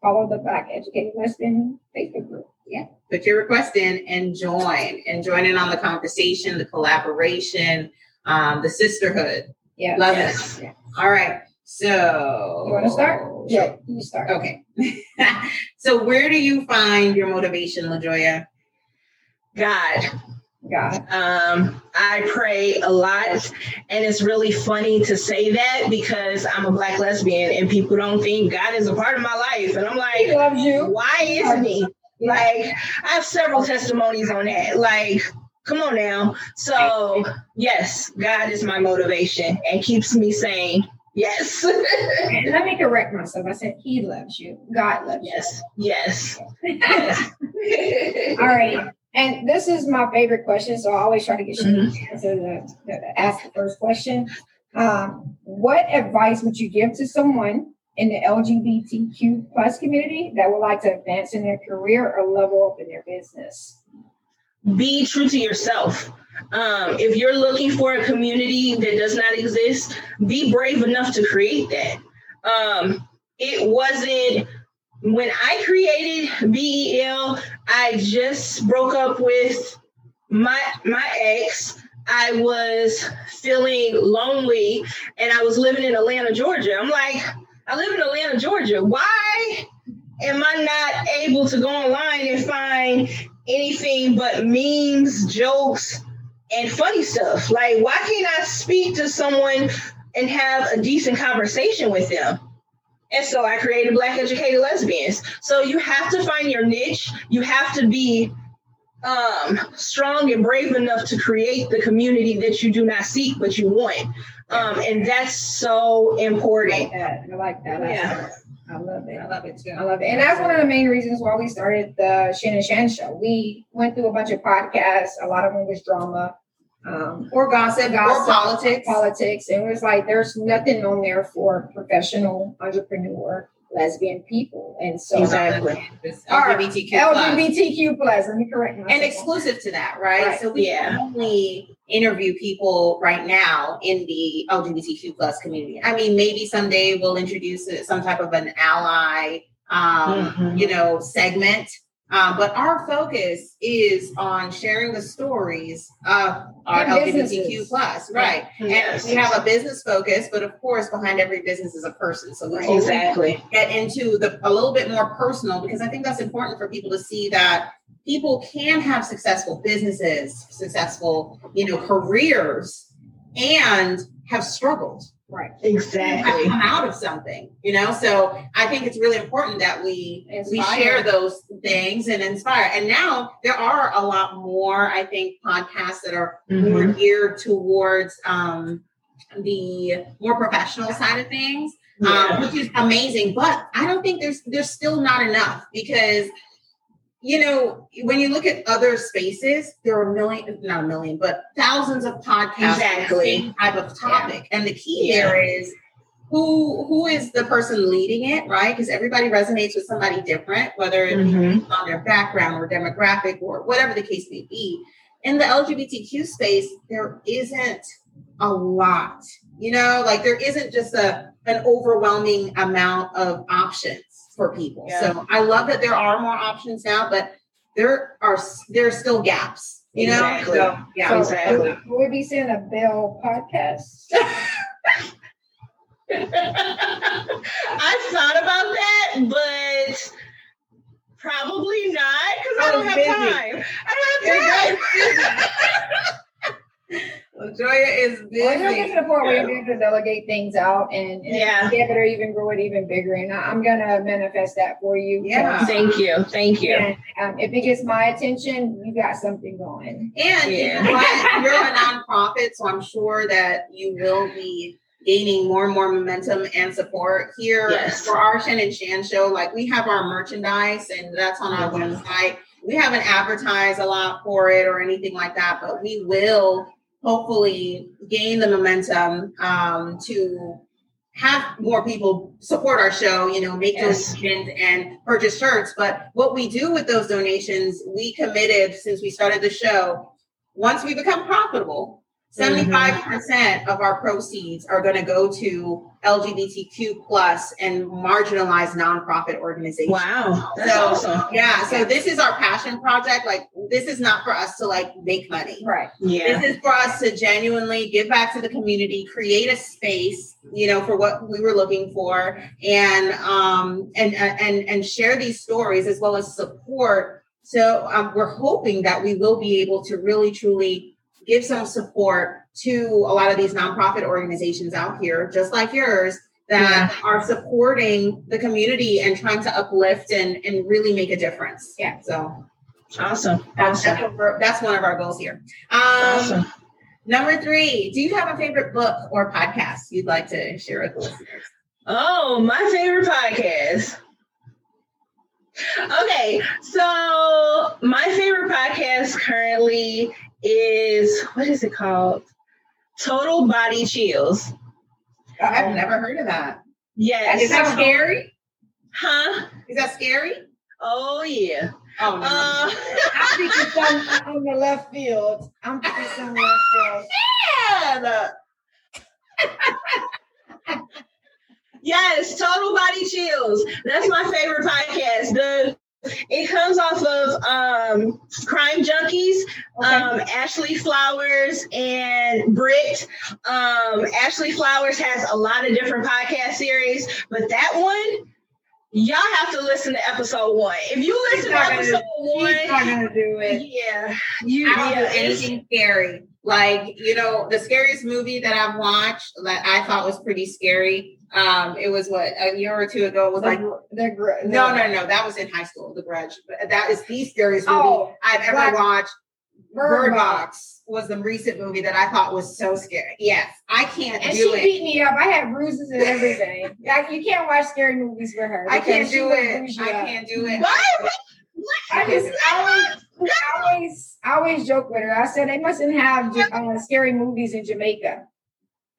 follow the Black Educated Lesbian Facebook group. Yeah. Put your request in and join and join in on the conversation, the collaboration, um, the sisterhood. Yeah. Love Yes. it. All right. So You want to start? Yeah, you start. Okay. so where do you find your motivation, LaJoya? God, God. um, I pray a lot, and it's really funny to say that because I'm a black lesbian, and people don't think God is a part of my life, and I'm He like, loves you. why isn't He? Like, I have several testimonies on that. Like, come on now. So, yes, God is my motivation and keeps me saying yes, let me correct myself. I said He loves you. God loves yes, yes, yes. All right. And this is my favorite question, so I always try to get you Mhm. to the, the ask the first question. Um, what advice would you give to someone in the LGBTQ plus community that would like to advance in their career or level up in their business? be true to yourself. Um, if you're looking for a community that does not exist, be brave enough to create that. Um, it wasn't when I created BEL, I just broke up with my my ex. I was feeling lonely and I was living in Atlanta, Georgia. I'm like, I live in Atlanta, Georgia. Why am I not able to go online and find anything but memes, jokes, and funny stuff. Like, why can't I speak to someone and have a decent conversation with them? And so I created Black Educated Lesbians. So you have to find your niche. You have to be um, strong and brave enough to create the community that you do not seek, but you want. Um, and that's so I like important. that. I like that. I Yeah. like that. I love it. I love it too. I love it. And that's one of the main reasons why we started the Shin and Shan show. We went through a bunch of podcasts. A lot of them was drama. Um, Or gossip, or gossip, politics. Politics. And it was like there's nothing on there for professional entrepreneur lesbian people. And so Exactly. This LGBTQ plus. LGBTQ plus. Let me correct myself. and exclusive to that, right? Right, So we yeah. only interview people right now in the LGBTQ plus community. I mean, maybe someday we'll introduce some type of an ally, um, Mhm. you know, segment. Um, but our focus is on sharing the stories of our And LGBTQ plus, right? Yes. And we have a business focus, but of course, behind every business is a person. So we Right. always Exactly. get into the a little bit more personal because I think that's important for people to see that people can have successful businesses, successful, you know, careers and have struggled. Right. Exactly. come out of something, you know. So I think it's really important that we we share those things and inspire. And now there are a lot more, I think, podcasts that are more Mhm. geared towards um the more professional side of things Yeah. um, which is amazing. But I don't think there's there's still not enough because you know when you look at other spaces, there are a million, not a million, but thousands of podcasts on the Exactly. same type of topic, and the key Yeah. there is. Who who is the person leading it, right? Because everybody resonates with somebody different, whether it Mhm. on their background or demographic or whatever the case may be. In the LGBTQ space, there isn't a lot, you know, like there isn't just a an overwhelming amount of options for people. Yeah. So I love that there are more options now, but there are there are still gaps, you know. Exactly. So, yeah, So exactly. Will we be seeing a BEL podcast? I thought about that, but probably not because I I don't have busy. time. I don't have time. Joya is Well, you'll get busy. to the point where you need to delegate things out and, and Yeah. give it or even grow it even bigger. And I- I'm gonna manifest that for you. Yeah. Thank you. Thank you. And um, if it gets my attention, you got something going. And you Yeah. know what? you're a nonprofit, so I'm sure that you will be gaining more and more momentum and support here Yes. for our Shan and Shan show. Like we have our merchandise, and that's on our Mhm. website. We haven't advertised a lot for it or anything like that, but we will hopefully gain the momentum um, to have more people support our show, you know, make Yes. donations and purchase shirts. But what we do with those donations, we committed since we started the show, once we become profitable, 75% of our proceeds are going to go to LGBTQ plus and marginalized nonprofit organizations. Wow. That's So, awesome. Yeah, so this is our passion project. Like, this is not for us to like make money. Right. Yeah. This is for us to genuinely give back to the community, create a space, you know, for what we were looking for, and um and and and share these stories as well as support. So um, we're hoping that we will be able to really truly give some support to a lot of these nonprofit organizations out here, just like yours, that are supporting the community and trying to uplift and and really make a difference. Yeah. So Awesome. that's Awesome. that's, one of our goals here. Um, Awesome. Number three, do you have a favorite book or podcast you'd like to share with the listeners? Oh, my favorite podcast. Okay, so my favorite podcast currently is what is it called? Total Body Chills. I've never heard of that. Yes. Is that scary? Huh? Is that scary? Oh yeah. Oh no. Uh, I'm thinking some on the left field. I'm thinking some left field. Yes, Total Body Chills. That's my favorite podcast. The it comes off of um Crime Junkies, um Ashley Flowers and Britt. Um Ashley Flowers has a lot of different podcast series, but that one y'all have to listen to episode one. If you listen to not gonna- episode one, not gonna do it. yeah, you I don't yeah, do anything scary. Like, you know, the scariest movie that I've watched that I thought was pretty scary. Um, it was what a year or two ago. It was The like the gr- no, no, no. That was in high school. The Grudge. That is the scariest movie Oh, I've ever Black- watched. Bird Bird Box. Box was the recent movie that I thought was so scary. Yes, I can't And do she it. beat me up. I had bruises and everything. Like you can't watch scary movies with her. I can't do it. I up. can't do it. What? I just I always, I always, I always joke with her. I said they mustn't have uh, scary movies in Jamaica.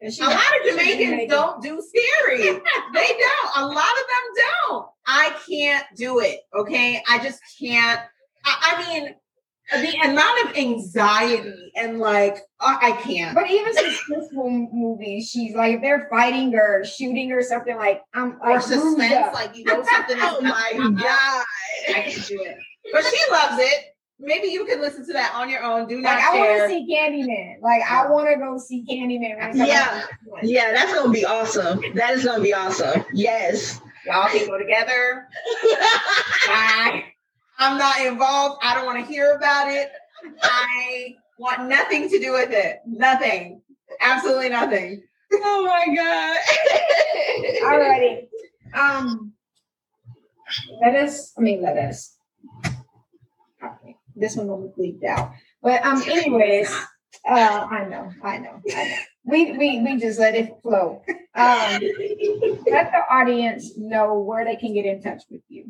And she- A lot of Jamaicans don't do scary. they don't. A lot of them don't. I can't do it. Okay. I just can't. I, I mean, the amount of anxiety and like, I I can't. But even suspenseful movies, she's like if they're fighting or shooting or something like I'm Or like, suspense, like you know something. Oh, oh my god. I can't do it. But she loves it. Maybe you can listen to that on your own. Do not Like I want to see Candyman. Like I want to go see Candyman. Yeah. Yeah, that's gonna be awesome. That is gonna be awesome. Yes. Y'all can go together. Bye. I'm not involved. I don't want to hear about it. I want nothing to do with it. Nothing. Absolutely nothing. oh my god. Alrighty. Um, let us. I mean, let us. This one will be bleeped out. But um, anyways, uh, I know, I know, I know. We we we just let it flow. Um, let the audience know where they can get in touch with you.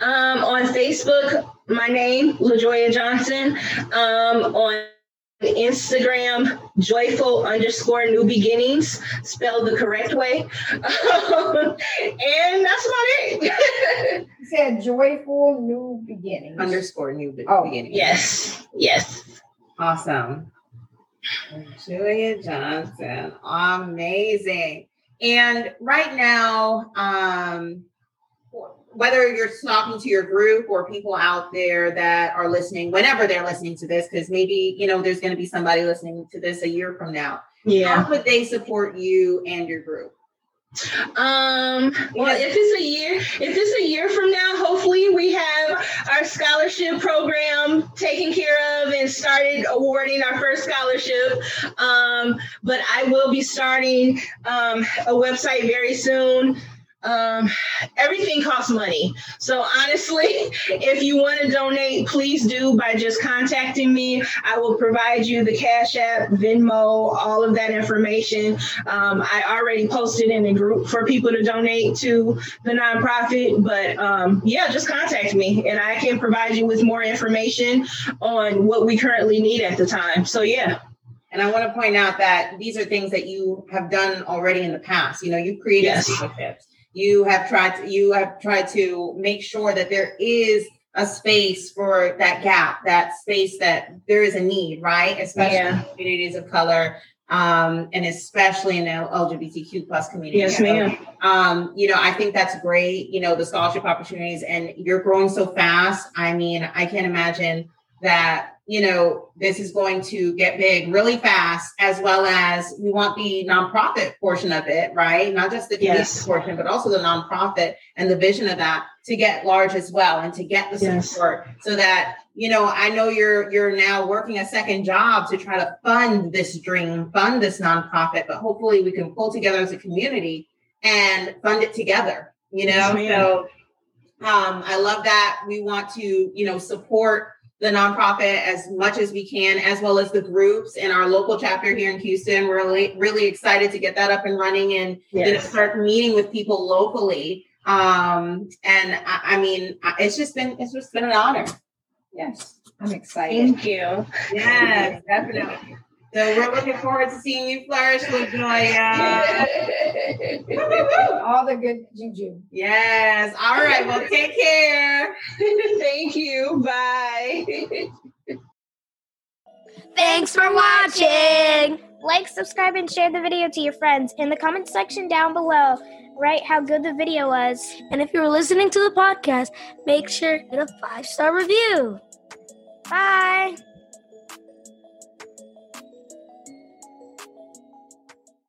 Um, on Facebook, my name, LaJoya Johnson. Um, on Instagram, joyful underscore new beginnings, spelled the correct way. and that's about it. You said joyful new beginnings. Underscore new be- Oh. beginning. yes, yes. Awesome. Julia Johnson. Amazing. And right now, um, whether you're talking to your group or people out there that are listening, whenever they're listening to this, because maybe you know there's going to be somebody listening to this a year from now. Yeah. How would they support you and your group? Um, well, if it's a year, if it's a year from now, hopefully we have our scholarship program taken care of and started awarding our first scholarship. Um, but I will be starting um, a website very soon. Um, everything costs money. So honestly, if you want to donate, please do by just contacting me. I will provide you the Cash App, Venmo, all of that information. Um, I already posted in a group for people to donate to the nonprofit, but um, yeah, just contact me and I can provide you with more information on what we currently need at the time. So yeah. And I want to point out that these are things that you have done already in the past. You know, you've created Yes. You have tried to, you have tried to make sure that there is a space for that gap, that space that there is a need, right? Especially Yeah. in communities of color, um, and especially in the LGBTQ plus community. Yes, ma'am. um, you know, I think that's great, you know, the scholarship opportunities and you're growing so fast. I mean, I can't imagine that, you know, this is going to get big really fast, as well as we want the nonprofit portion of it, right? Not just the community Yes. portion, but also the nonprofit and the vision of that to get large as well and to get the Yes. support so that you know i know you're you're now working a second job to try to fund this dream fund this nonprofit but hopefully we can pull together as a community and fund it together you know Yes, so um i love that we want to you know support the nonprofit as much as we can as well as the groups in our local chapter here in houston we're really really excited to get that up and running and you know, Yes. start meeting with people locally um and I, I mean it's just been it's just been an honor Yes, I'm excited. Thank you. yes definitely so we're looking forward to seeing you flourish with Joya. All the good juju. yes all right well take care Thank you. Bye. Thanks for watching. Like, subscribe, and share the video to your friends. In the comment section down below, write how good the video was. And if you're listening to the podcast, make sure to hit a five star review. Bye.